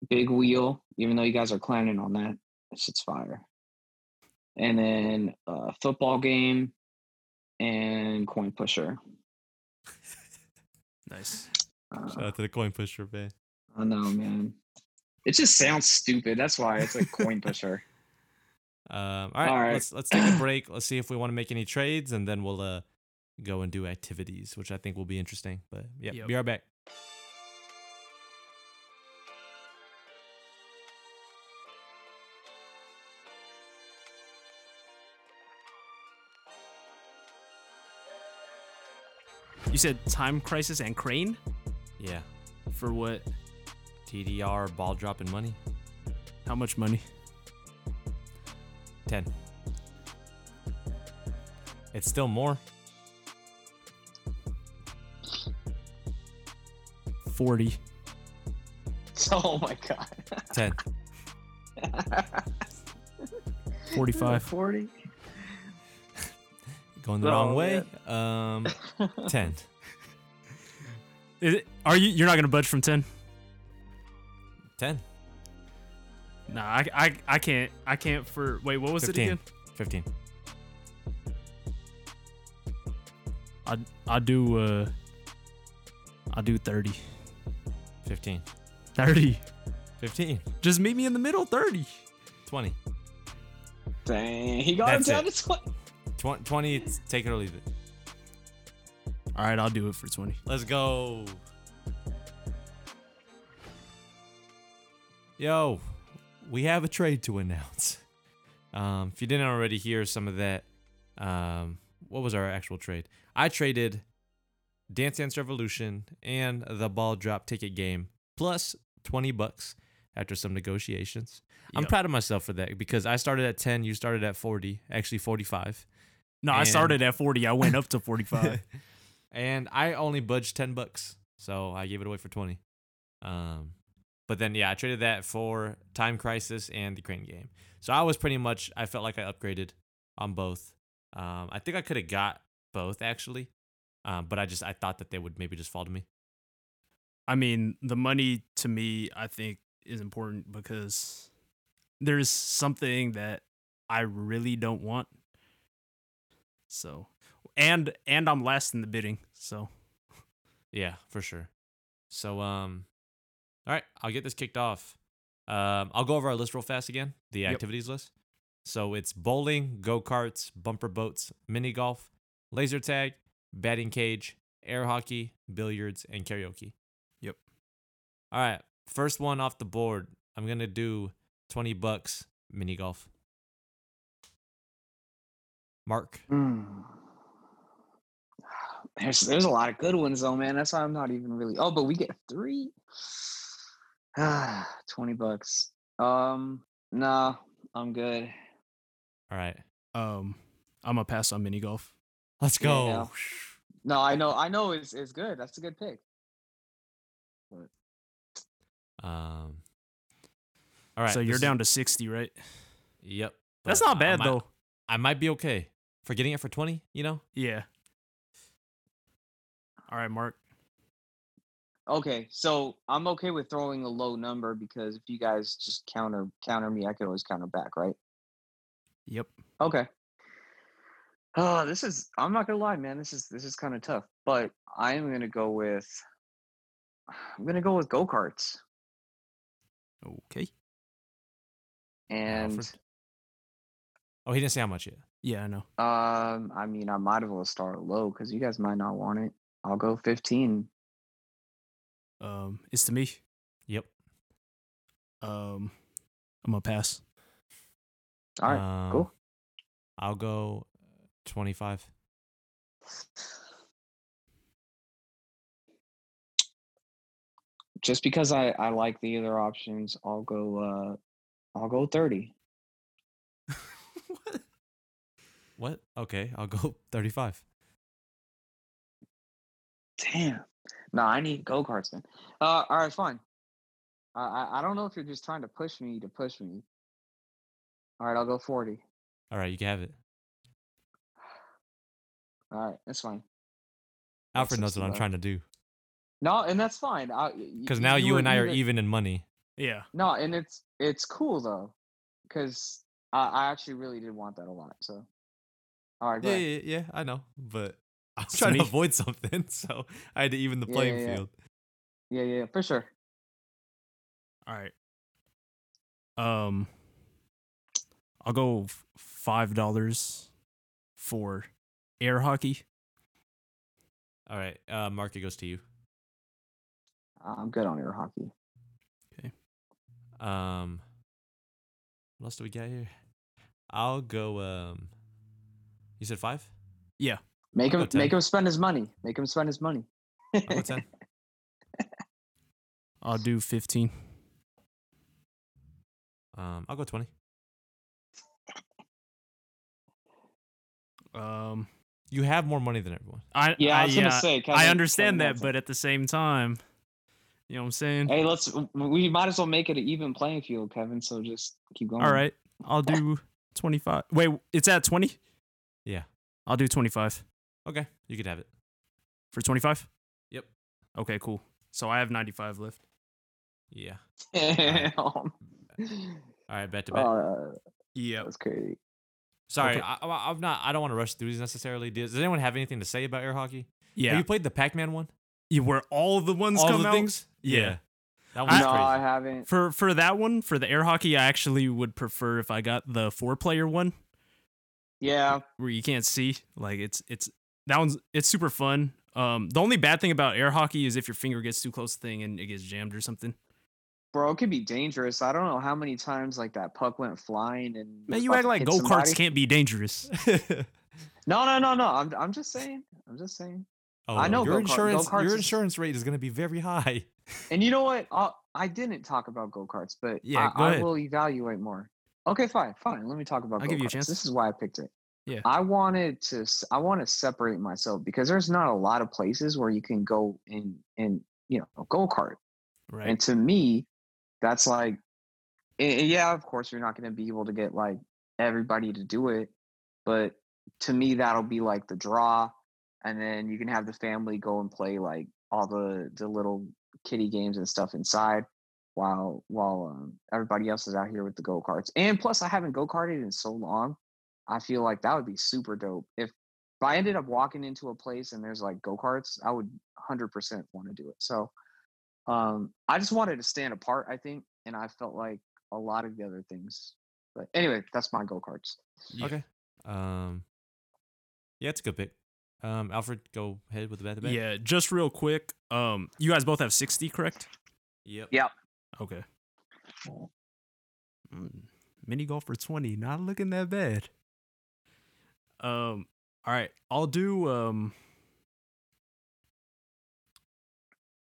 Big Wheel. Even though you guys are clowning on that, it's shit's fire. And then uh, football game and coin pusher. Nice. Uh, Shout out to the coin pusher, man. I know, man. It just sounds stupid. That's why it's like coin pusher. Um, all right, All right. let's let's take a break. Let's see if we want to make any trades, and then we'll uh go and do activities, which I think will be interesting. But yeah, Yep. be right back. You said Time Crisis and Crane Yeah, for what? DDR ball dropping money. How much money? Ten. It's still more. Forty. oh my god. Ten. Forty-five. Forty. Going the Oh, wrong way. Um, ten. Is it, are you? You're not gonna budge from ten? Ten. Nah, I, I, I can't. I can't. For wait, what was 15. it again? Fifteen. I I do. Uh, I do 30. Fifteen. 30. Fifteen. Just meet me in the middle. 30. Twenty. Dang, he got That's him down it. to twenty. Tw- Twenty. it's Take it or leave it. All right, I'll do it for 20. Let's go. Yo, we have a trade to announce. Um, if you didn't already hear some of that, um, what was our actual trade? I traded Dance Dance Revolution and the ball drop ticket game plus 20 bucks after some negotiations. I'm proud of myself for that because I started at 10, you started at 40, actually 45. No, I started at 40. I went up to 45. and I only budged 10 bucks. So I gave it away for 20. Um, but then, yeah, I traded that for Time Crisis and the Crane game. So I was pretty much, I felt like I upgraded on both. Um, I think I could have got both actually. Um, but I just, I thought that they would maybe just fall to me. I mean, the money to me, I think, is important because there's something that I really don't want. So, and and I'm last in the bidding. So, Yeah, for sure. So, um, all right, I'll get this kicked off. Um, I'll go over our list real fast again, the Yep. activities list. So it's bowling, go karts, bumper boats, mini golf, laser tag, batting cage, air hockey, billiards, and karaoke. Yep. All right, first one off the board. I'm gonna do twenty bucks mini golf. Mark, Hmm. There's there's a lot of good ones though, man. That's why I'm not even really. Oh, but we get three. Ah, twenty bucks. Um, no, I'm good. all right, um, I'm gonna pass on mini golf. let's go. yeah. No, I know, I know, it's it's good. That's a good pick. Um, all right, so you're is- down to 60, right? Yep. That's but not I bad might- though. I might be okay. For getting it for twenty. You know. Yeah. All right, Mark. Okay, so I'm okay with throwing a low number because if you guys just counter counter me, I could always counter back, right? Yep. Okay. Oh, this is I'm not gonna lie, man. This is this is kind of tough, but I am gonna go with I'm gonna go with go karts. Okay. And Alfred? Oh, he didn't say how much yet. Yeah, I know. um, I mean, I might as well start low because you guys might not want it. I'll go 15. Um, it's to me. Yep. Um, I'm gonna pass. All right, Um, cool. I'll go twenty five. Just because I I like the other options, I'll go. uh I'll go 30. what? What? Okay, I'll go thirty five. Damn. No, I need go karts then. Uh, all right, fine. I, I I don't know if you're just trying to push me to push me. All right, I'll go 40. All right, you can have it. All right, that's fine. Alfred knows what I'm trying to do No, and that's fine. because now you, and I are even in money. Yeah. No, and it's it's cool though, because I, I actually really did want that a lot. So, all right, Yeah, yeah, yeah. I know, but I was trying to avoid something, so I had to even the Yeah, playing yeah, yeah. field. yeah, yeah, for sure. All right. Um, I'll go five dollars for air hockey. All right, uh, Mark, it goes to you. I'm good on air hockey. Okay. Um, what else do we got here? I'll go. Um, you said five. Yeah. Make him make him spend his money. Make him spend his money. I'll ten. I'll do fifteen. Um, I'll go twenty. Um, You have more money than everyone. I yeah, I was yeah, gonna say. I Kevin- understand Kevin that, but at the same time, you know what I'm saying. Hey, let's. We might as well make it an even playing field, Kevin. So just keep going. All right, I'll do twenty five. Wait, it's at twenty. Yeah. I'll do twenty five Okay, you can have it. for twenty five. Yep. Okay, cool. So I have ninety five left. Yeah. Damn. All right, bet to bet. Uh, Yep. that's crazy. Sorry, okay. I, I, I'm not. I don't want to rush through these necessarily. Does, does anyone have anything to say about air hockey? Yeah. Have you played the Pac-Man one? You where all the ones All come the out. things. Yeah. That No, one's I crazy. haven't. For for that one, for the air hockey, I actually would prefer if I got the four player one Yeah, where you can't see. Like it's it's that one's it's super fun. Um, the only bad thing about air hockey is if your finger gets too close to the thing and it gets jammed or something. bro, it could be dangerous. I don't know how many times like that puck went flying and. Man, you act like go karts can't be dangerous. No, no, no, no. I'm, I'm just saying. I'm just saying. oh, I know your insurance. Your insurance rate is going to be very high. And you know what? i I didn't talk about go karts, but Yeah, I, I will evaluate more. Okay, fine, fine. Let me talk about. I'll give you a chance. This is why I picked it. Yeah. I wanted to. I want to separate myself because there's not a lot of places where you can go in and you know a go kart. right. And to me, that's like, yeah, of course, you're not going to be able to get like everybody to do it. But to me, that'll be like the draw. And then you can have the family go and play like all the, the little kiddie games and stuff inside while while um, everybody else is out here with the go karts. And plus, I haven't go karted in so long. I feel like that would be super dope. If, if I ended up walking into a place and there's like go karts, I would 100% want to do it. So, um, I just wanted to stand apart, I think, and I felt like a lot of the other things. But anyway, that's my go karts. Yeah. Okay. Um. Yeah, it's a good pick. Um, Alfred, go ahead with the bet to. Yeah, just real quick. Um, you guys both have sixty, correct? Yep. Yeah. Okay. Mm, mini golf for 20, not looking that bad. Um, all right, I'll do um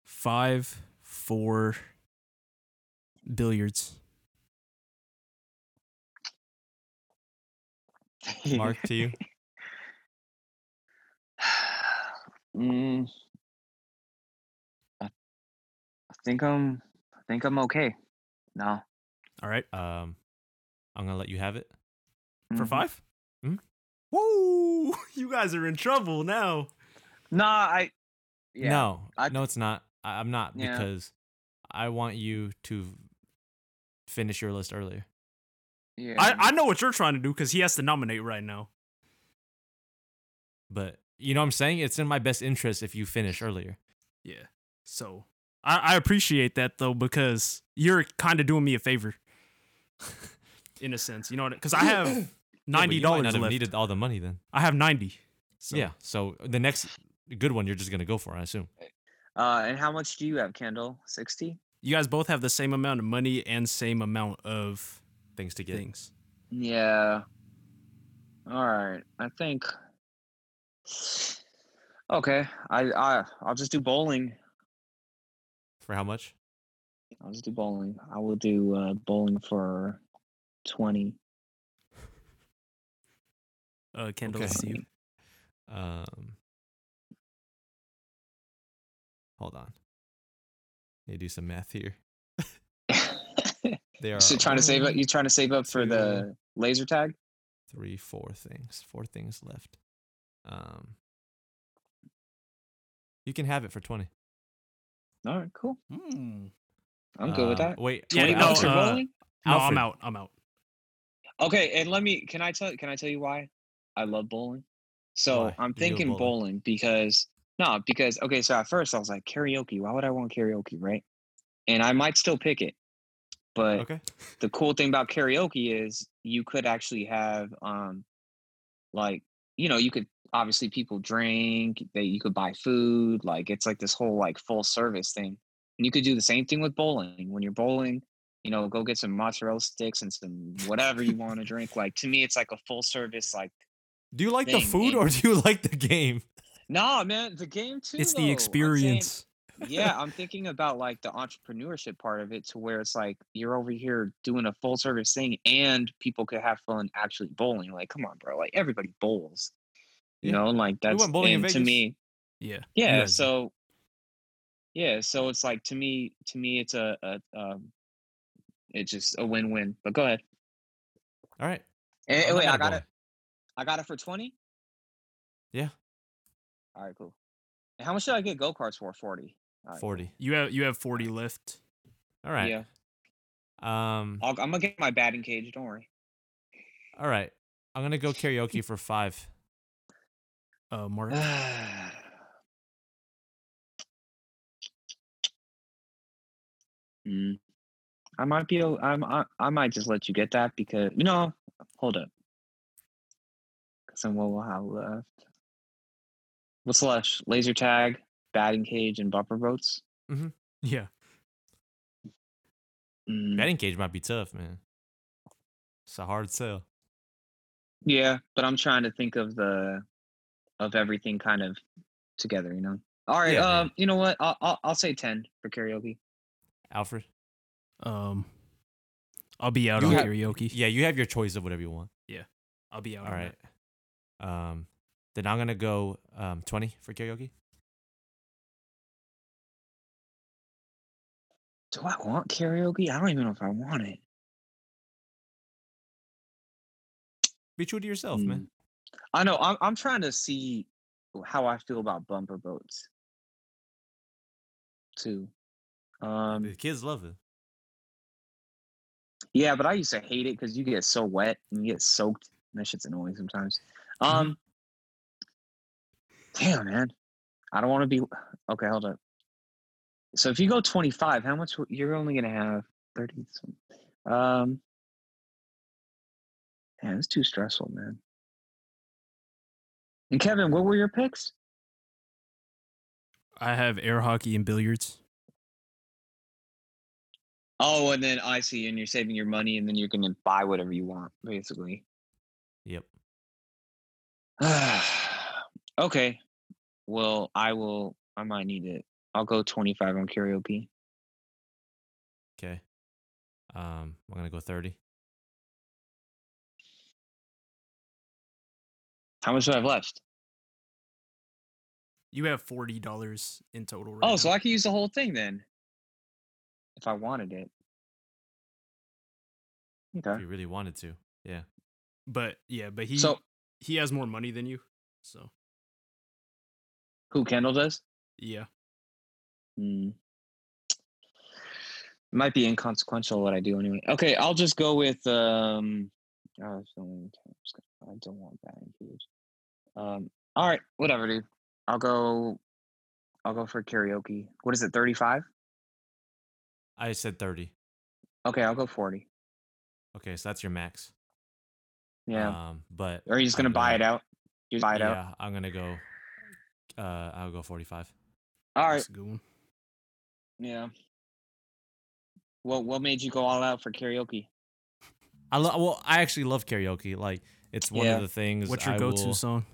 five four billiards. Mark to you. mm, I, I think I'm. I think I'm okay. No. All right, Um, I'm gonna let you have it. for Mhm. five. Mhm. Woo! You guys are in trouble now. Nah, I. Yeah. No, I- no, it's not. I, I'm not Yeah. because I want you to finish your list earlier. Yeah. I, I know what you're trying to do because he has to nominate right now. But you know what I'm saying? It's in my best interest if you finish earlier. Yeah. So I, I appreciate that though because you're kind of doing me a favor, in a sense. You know what? Because I have Yeah, but ninety you might dollars not left. needed all the money then. I have ninety. So Yeah. So the next good one you're just gonna go for, I assume. Uh, and how much do you have, Kendall? Sixty. you guys both have the same amount of money and same amount of Things to get. things. Yeah. All right. I think. Okay. I I I'll just do bowling. For how much? I'll just do bowling. I will do uh, bowling for twenty. Uh, Kendall, Okay. it's you. Um hold on. Need to do some math here. They are so trying to save up. You trying to save up for the laser tag? three, four things. Four things left. Um You can have it for 20. All right. Cool. Hmm. I'm good with Uh, that. Wait, Yeah, Twenty no, bucks for uh, bowling. No, I'm out. I'm out. Okay, and let me can I tell can I tell you why I love bowling? So Why? I'm You thinking bowling. bowling. because no, because okay, so at first I was like karaoke, why would I want karaoke, right? And I might still pick it. But Okay. the cool thing about karaoke is you could actually have um like you know, you could obviously people drink, that you could buy food, like it's like this whole like full service thing. And you could do the same thing with bowling. When you're bowling, you know, go get some mozzarella sticks and some whatever you want to drink. Like to me, it's like a full service. Like, Do you like the food and- or do you like the game? nah, man, the game too. It's though. the experience. Yeah, I'm thinking about like the entrepreneurship part of it, to where it's like you're over here doing a full service thing, and people could have fun actually bowling. Like, come on, bro, like everybody bowls. You Yeah. know, and like that's went bowling to me, Yeah. yeah so yeah so it's like to me to me it's a, a um it's just a win-win but go ahead All right. and, wait i got bowling. it i got it for 20 Yeah. all right cool and how much should i get go-karts for 40 All right, 40. You have you have forty lift. All right. yeah Um I'll, i'm gonna get my batting cage don't worry all right. I'm going to go karaoke for 5. Uh, Mark. Mm. I might be. I'm. I, I might just let you get that because you know. Hold up. Because then what we'll have left? What's left? Laser tag, batting cage, and bumper boats. Yeah. Mm, Batting cage might be tough, man. It's a hard sell. yeah, but I'm trying to think of the of everything kind of together. You know. All right. Yeah, yeah. um. You know what? I'll, I'll I'll say ten for karaoke. Alfred? Um, I'll be out You on have- karaoke. Yeah, you have your choice of whatever you want. Yeah, I'll be out. All on right. that. Um then I'm going to go um 20 for karaoke. Do I want karaoke? I don't even know if I want it. Be true to yourself, man. Mm. I know. I'm I'm trying to see how I feel about bumper boats too. Um, the kids love it. yeah, but I used to hate it because you get so wet and you get soaked. And that shit's annoying sometimes. Um, damn man, I don't want to be. Okay, hold up. So if you go 25, how much? You're only gonna have 30. Um, man, it's too stressful, man. And Kevin, what were your picks? I have air hockey and billiards. Oh, and then I see, and you're saving your money, and then you're gonna buy whatever you want, basically. Yep. okay. Well, I will. I might need it. I'll go 25 on karaoke. Okay. Um I'm going to go 30. How much do I have left? You have forty dollars in total. Right Oh, now. so I can use the whole thing then, if I wanted it. Okay. If you really wanted to. Yeah. But yeah, but he So he has more money than you. So Who Kendall does? yeah. Hmm. It might be inconsequential what I do anyway. Okay, I'll just go with um. Oh, it's only times. I don't want that cage. Um. All right, whatever, dude. I'll go. I'll go for karaoke. What is it? Thirty-five. I said 30. Okay, I'll go forty. Okay, so that's your max. Yeah. Um, but are you just gonna I'm buy it out? You buy it out. yeah, I'm gonna go. Uh, I'll go 45. All right. That's a good one. Yeah. What What made you go all out for karaoke? I love. Well, I actually love karaoke. Like, it's one Yeah. of the things. What's your I go-to will- song?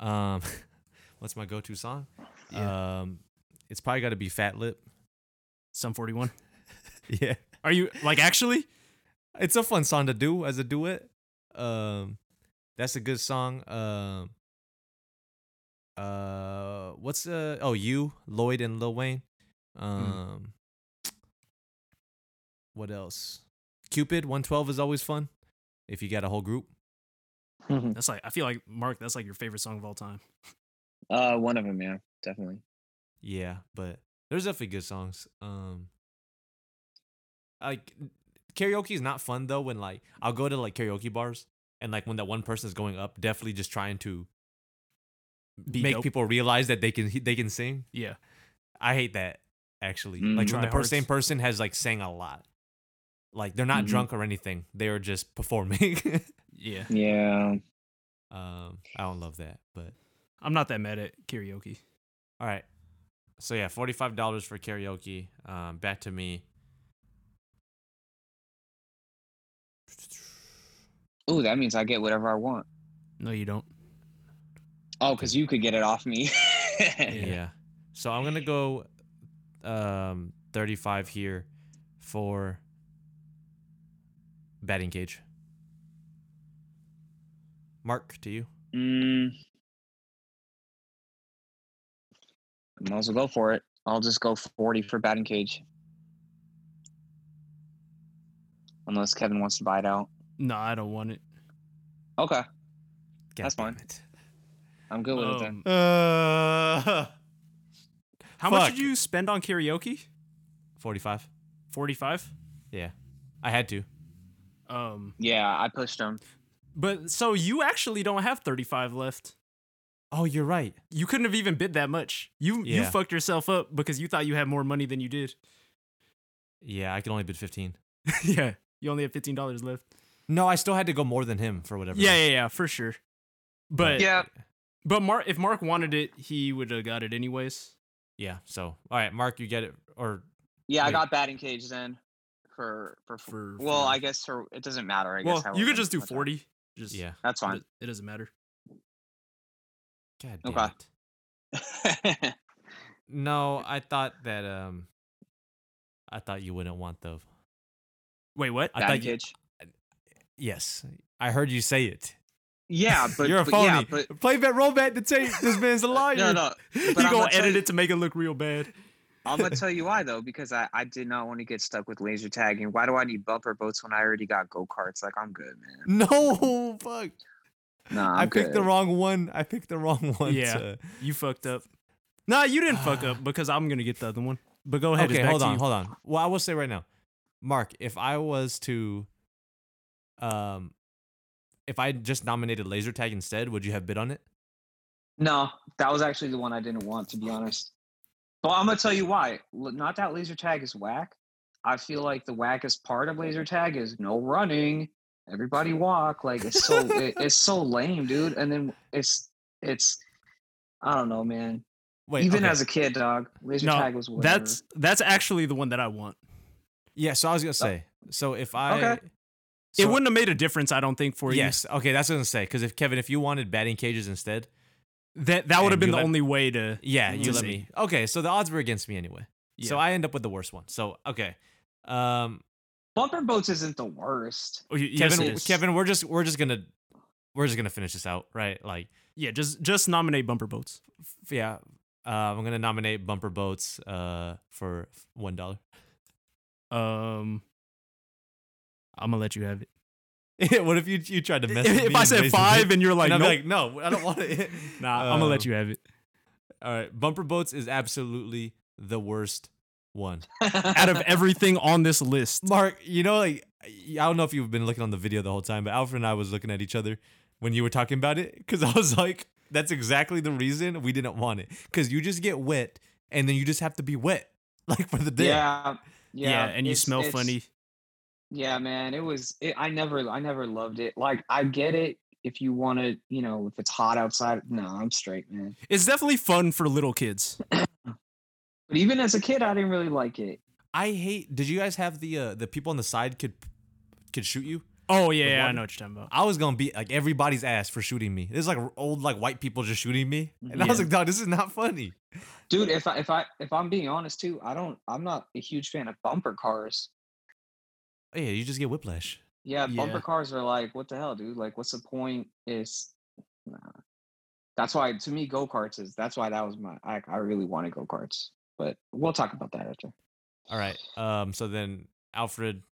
Um, what's my go-to song? Yeah. Um, it's probably got to be Fat Lip. Sum 41. Yeah, Are you like actually? it's a fun song to do as a duet. Um, that's a good song. Um, uh, what's uh oh you Lloyd and Lil Wayne. Um, what else? Cupid 112 is always fun if you got a whole group. That's like I feel like Mark. That's like your favorite song of all time. uh, one of them, yeah, definitely. Yeah, but there's definitely good songs. Um like karaoke is not fun though when like I'll go to like karaoke bars and like when that one person is going up definitely just trying to Be make dope. people realize that they can they can sing. Yeah. I hate that actually. Mm. Like when the per- same person has like sang a lot. Like they're not Mhm. drunk or anything. They are just performing. Yeah. Yeah. um I don't love that, but I'm not that mad at karaoke. all right. So yeah, $45 for karaoke. Um back to me. Ooh, that means I get whatever I want. No, you don't. Oh, because you could get it off me. Yeah. So I'm gonna go um 35 here for batting cage. Mark to you. Mm. I might as well go for it. I'll just go 40 for batting cage. Unless Kevin wants to buy it out. No, I don't want it. Okay. God That's fine. it. I'm good with it then. Um, Uh, how much did you spend on karaoke? 45. 45. Yeah. I had to. Um, Yeah, I pushed him. but so you actually don't have 35 left. Oh, you're right. You couldn't have even bid that much. You you fucked yourself up because you thought you had more money than you did. Yeah, I could only bid 15. yeah, you only have fifteen dollars left. No, I still had to go more than him for whatever. Yeah, yeah, yeah, for sure. But Yeah. but Mark, if Mark wanted it, he would have got it anyways. Yeah. So, all right, Mark, you get it or Yeah, I got batting cage then. For for, For- well, for- I guess for it doesn't matter. I well, guess how you could just do cut that. forty. Just yeah. That's fine. it doesn't matter. God damn Okay. it. No, I thought that um I thought you wouldn't want the Wait, what? I batting thought you, cage. Yes. I heard you say it. Yeah, but You're a but phony. Yeah, but Play bet roll bet to take this man's a liar. no, no. you But I'm gonna gonna edit you- it to make it look real bad. I'm gonna tell you why though, because I, I did not want to get stuck with laser tag, and why do I need bumper boats when I already got go karts? Like I'm good, man. No, fuck. Nah, I'm I picked the wrong one. I picked the wrong one. Yeah. to- You fucked up. Nah, you didn't fuck up because I'm gonna get the other one. But go ahead. Okay, hold on, hold on. Well, I will say right now, Mark, if I was to, um, if I just nominated laser tag instead, would you have bid on it? No, that was actually the one I didn't want, to be honest. But I'm gonna tell you why. Not that laser tag is whack. I feel like the wackest part of laser tag is no running. Everybody walk. Like it's so it, it's so lame, dude. And then it's it's I don't know, man. Wait, Even okay. as a kid, dog, laser No, tag was whatever. That's that's actually the one that I want. yeah. So I was gonna say, so if I, Okay. It wouldn't have made a difference, I don't think, for you. yes, okay, that's what I was gonna say. Because if Kevin, if you wanted batting cages instead. That that would have been the let- only way to. yeah, you to let see. me. Okay, so the odds were against me anyway. So I end up with the worst one. So okay, um, bumper boats isn't the worst. Oh, yes, Kevin, it is. Kevin, we're just we're just gonna we're just gonna finish this out, right? Like, Yeah, just just nominate bumper boats. f- yeah, uh, I'm gonna nominate bumper boats uh for one dollar. Um, I'm gonna let you have it. what if you you tried to mess? with if me I said five and you're like, and nope, like, no, I don't want it. nah, I'm gonna let Um, you have it. All right, bumper boats is absolutely the worst one. Out of everything on this list, Mark, you know, like I don't know if you've been looking on the video the whole time, but Alfred and I was looking at each other when you were talking about it because I was like, that's exactly the reason we didn't want it because you just get wet and then you just have to be wet like for the day. yeah, yeah, yeah, and you smell funny. Yeah, man, it was. It, I never, I never loved it. Like, I get it if you want to, you know, if it's hot outside. No, I'm straight, man. It's definitely fun for little kids. But even as a kid, I didn't really like it. I hate. Did you guys have the uh, the people on the side could could shoot you? Oh yeah, yeah I know what you're talking about. I was gonna beat like everybody's ass for shooting me. There's like old like white people just shooting me, and I was like, dog, this is not funny. dude if i if i if i'm being honest too i don't i'm not a huge fan of bumper cars yeah, you just get whiplash. yeah, bumper Yeah. cars are like what the hell dude like what's the point is nah. that's why to me go-karts is that's why that was my i, I really wanted go-karts but we'll talk about that after All right. Um. So then, Alfred,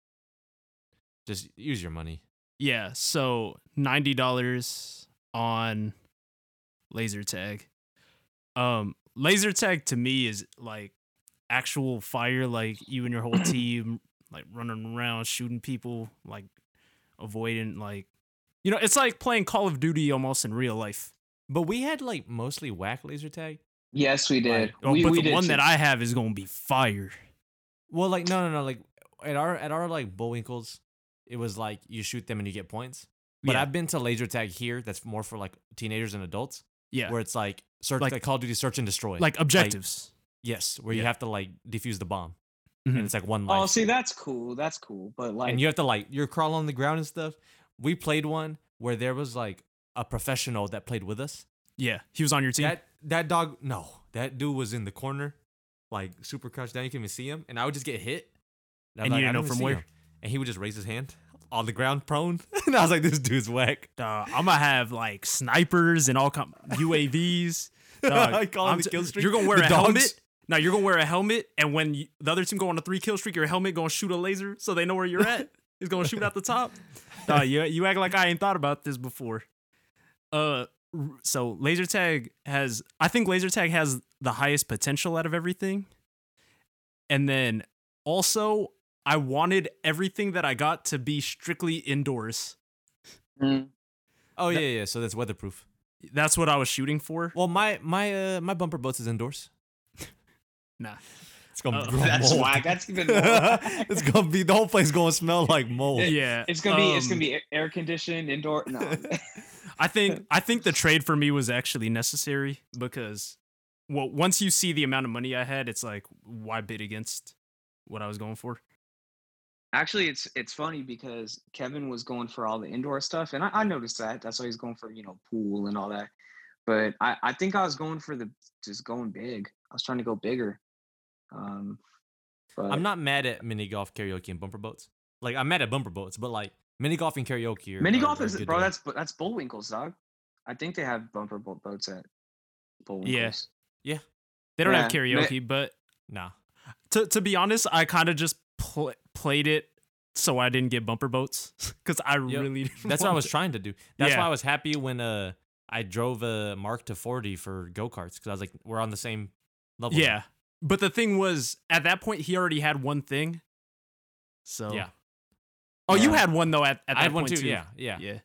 just use your money. Yeah, so ninety dollars on laser tag. Um, laser tag to me is like actual fire, like you and your whole team like running around shooting people, like avoiding like you know, it's like playing Call of Duty almost in real life. But we had like mostly whack laser tag. yes we did Like, Oh, we, but we the did one too. that I have is gonna be fire. Well, like no, no, no. Like at our at our like Bullwinkles, it was like you shoot them and you get points. But Yeah. I've been to laser tag here. That's more for like teenagers and adults, Yeah, where it's like search Like- like, Call of Duty search and destroy. like objectives. yes, where you have to like defuse the bomb, Mhm. and it's like one life. oh see that's cool that's cool but like and you have to like you're crawling on the ground and stuff. We played one where there was like a professional that played with us. yeah, he was on your team. That that dog, no, that dude was in the corner, like super crouched down. You can even see him, and I would just get hit. I'm And you didn't know from where? him. And he would just raise his hand on the ground, prone. and I was like, this dude's whack. Dawg, I'm gonna have like snipers and all com- UAVs. Dawg, I call him the t- kill streak. You're gonna wear The a dogs. helmet. No, you're gonna wear a helmet, and when you, the other team go on a three kill streak, your helmet gonna shoot a laser so they know where you're at. It's gonna shoot at the top. Dawg, you you act like I ain't thought about this before. Uh, so laser tag has I think laser tag has the highest potential out of everything, and then also I wanted everything that I got to be strictly indoors. Mm. Oh That- yeah, yeah. So that's weatherproof. That's what I was shooting for. Well, my my uh my bumper boats is indoors. Nah. It's gonna Uh, grow that's mold. why that's even more it's gonna be the whole place gonna smell like mold. Yeah, it's gonna be it's gonna um, be air conditioned indoor no I think I think the trade for me was actually necessary because, well, once you see the amount of money I had, it's like why bid against what I was going for? Actually, it's it's funny because Kevin was going for all the indoor stuff, and I, I noticed that. That's why he's going for you know pool and all that. But I, I think I was going for the just going big. I was trying to go bigger. Um, but I'm not mad at mini golf, karaoke, and bumper boats. Like I'm mad at bumper boats, but like mini golf and karaoke. Are, mini golf are is bro. That's that's Bullwinkles, dog. I think they have bumper boat boats at Bullwinkles. Yeah. They don't have Yeah, ma- karaoke, but nah. to to be honest, I kind of just pl- played it so I didn't get bumper boats because I Yep. really didn't That's what I was it. trying to do. That's Yeah. why I was happy when uh I drove a Mark to 40 for go karts because I was like, we're on the same level. Yeah, but the thing was, at that point, he already had one thing. So yeah. Oh, you had one though at, at that I had one point too. Yeah, yeah. yeah,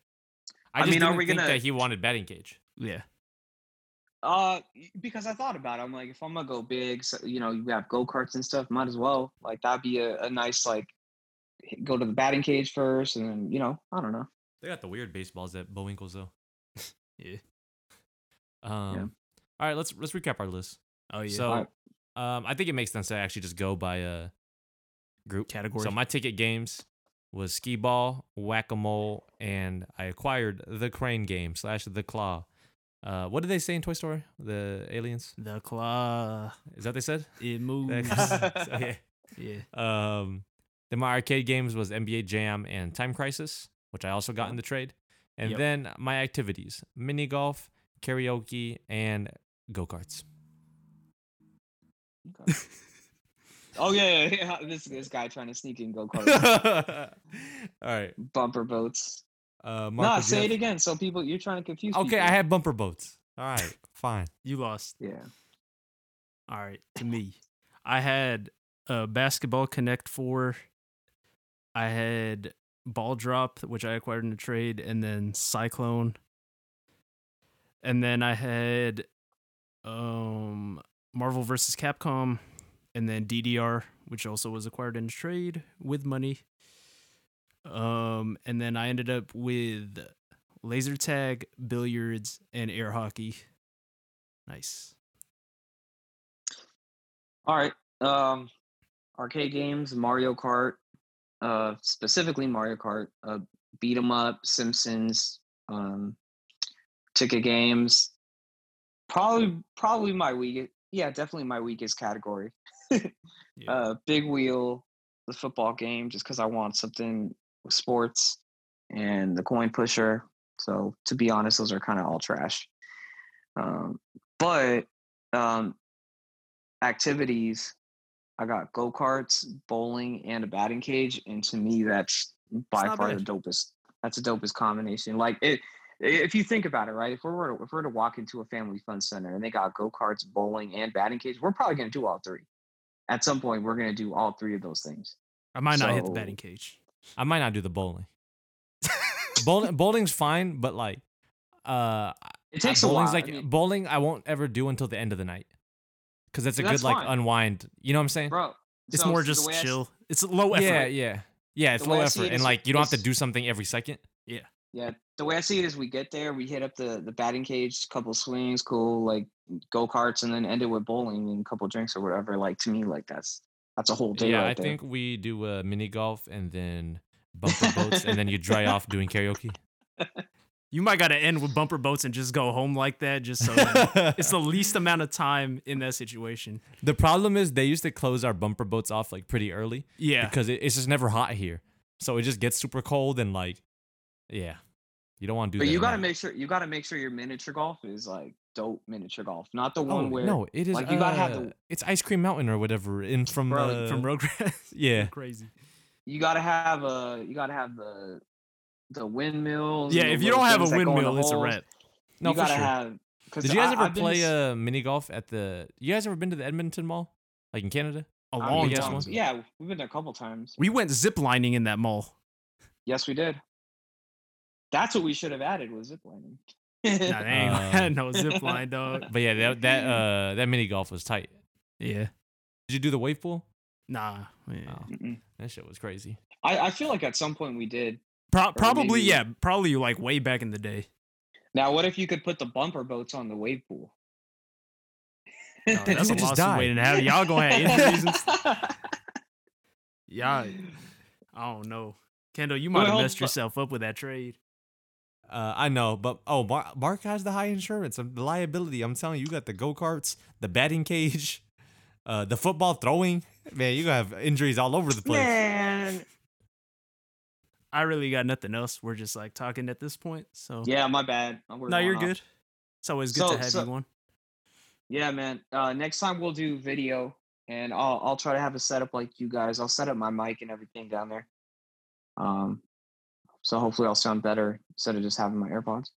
I I just mean, are didn't we think gonna- that he wanted batting cage. yeah. Uh, because I thought about it. I'm like, if I'm gonna go big, so, you know, you have go karts and stuff. Might as well. Like that'd be a, a nice like go to the batting cage first, and then you know, I don't know. They got the weird baseballs at Bullwinkles though. Yeah. Um. All right, let's let's recap our list. Oh yeah. So, Alright. Um, I think it makes sense to actually just go by uh group Category. So my ticket games was skee ball, whack a mole, and I acquired the crane game slash the claw. Uh, what did they say in Toy Story? The aliens? the claw Is that what they said? it moves. Yeah. Um, then my arcade games was NBA Jam and Time Crisis, which I also got in the trade. And Yep. then my activities: mini golf, karaoke, and go karts. Okay. oh yeah, yeah, yeah, this this guy trying to sneak in go karts, All right. bumper boats. Uh, No, Marco say it again. So people, you're trying to confuse. Me. Okay, people. I had bumper boats. All right, fine. You lost. Yeah. All right, to me, I had uh, Basketball Connect 4. I had Ball Drop, which I acquired in a trade, and then Cyclone. And then I had um, Marvel vs. Capcom, and then DDR, which also was acquired in trade with money. Um, and then I ended up with laser tag, billiards, and air hockey. Nice. All right. Um, arcade games, Mario Kart, uh, specifically Mario Kart, uh, beat 'em up, Simpsons, um, ticket games. Probably, probably my weakest. Yeah, definitely my weakest category. Yeah. uh, big wheel, the football game, just because I want something with sports, and the coin pusher. So to be honest, those are kind of all trash. Um, but um, activities, I got go karts, bowling, and a batting cage, and to me, that's by far bad. the dopest. That's the dopest combination. Like it, if you think about it, right? If we were to, if we were to walk into a family fun center and they got go karts, bowling, and batting cage, we're probably going to do all three. At some point, we're going to do all three of those things. I might not hit the batting cage. I might not do the bowling. bowling bowling's fine, but like, uh, It takes a bowling's while. I like mean, bowling. I won't ever do until the end of the night, because that's a That's good like unwind. You know what I'm saying? bro. It's so- more just way I s- chill. It's low effort. Yeah, yeah, yeah. It's low way I see effort, it and is like you don't have to do something every second. Yeah, the way I see it is, we get there, we hit up the the batting cage, couple swings, cool, like go karts, and then end it with bowling and a couple drinks or whatever. Like to me, like that's that's a whole day. yeah, right I there. think we do a mini golf and then bumper boats, and then you dry off doing karaoke. You might got to end with bumper boats and just go home like that, just so that it's the least amount of time in that situation. The problem is they used to close our bumper boats off like pretty early Yeah, because it, it's just never hot here, so it just gets super cold and like, yeah, you don't want to do But that. you got to make sure you got to make sure your miniature golf is like dope miniature golf, not the Oh, one where no, it is. like, you gotta have uh, the- It's Ice Cream Mountain or whatever in from Bro, uh, from Rugrats. Yeah, crazy. you got to have a you got to have the the windmills. Yeah, the if you don't have a things that go in the windmill, it's a holes. wrap. no you for gotta sure. have. 'cause Did you guys I- ever I've play s- uh, mini golf at the? You guys ever been to the Edmonton Mall, like in Canada? A I've long been big ass time. Yeah, we've been there a couple times. We went ziplining in that mall. Yes, we did. That's what we should have added was ziplining. Nah, they ain't Uh, had no zip line, dog. But yeah, that that uh that mini golf was tight. Yeah, Did you do the wave pool? nah. yeah. Oh, that shit was crazy. I, I feel like at some point we did. Pro- probably, maybe- yeah, probably like way back in the day. Now, what if you could put the bumper boats on the wave pool? No, that's a would just lawsuit die. waiting to happen. Y'all gonna have injuries and stuff. Y'all, I don't know. Kendall, you might have messed but- yourself up with that trade. Uh, I know, but oh, Mark, Mark has the high insurance, um, the liability. I'm telling you, you got the go karts, the batting cage, uh, the football throwing. Man, you gonna have injuries all over the place. Man. I really got nothing else. We're just like talking at this point. So Yeah, my bad. We're no, going you're off. good. It's always good So- to have so- you on. Yeah, man. Uh, next time we'll do video, and I'll I'll try to have a setup like you guys. I'll set up my mic and everything down there. Um, so hopefully I'll sound better instead of just having my AirPods.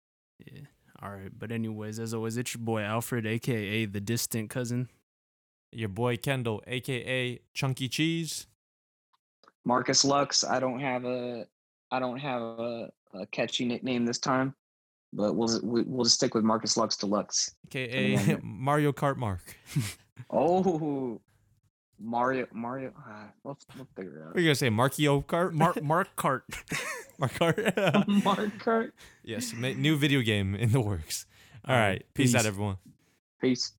Yeah. All right. But anyways, as always, it's your boy Alfred, aka the distant cousin. Your boy Kendall, aka Chunky Cheese. Marcus Lux. I don't have a I don't have a, a catchy nickname this time, but we'll we- we'll just stick with Marcus Lux Deluxe. aka Mario Kart Mark. Oh, Mario Mario. Uh, we'll, we'll figure What it are you gonna say, Markio Kart? Mark Mark Cart. Mark Kart. Mark Kart. yes, new video game in the works. All right, right, peace out, everyone. Peace.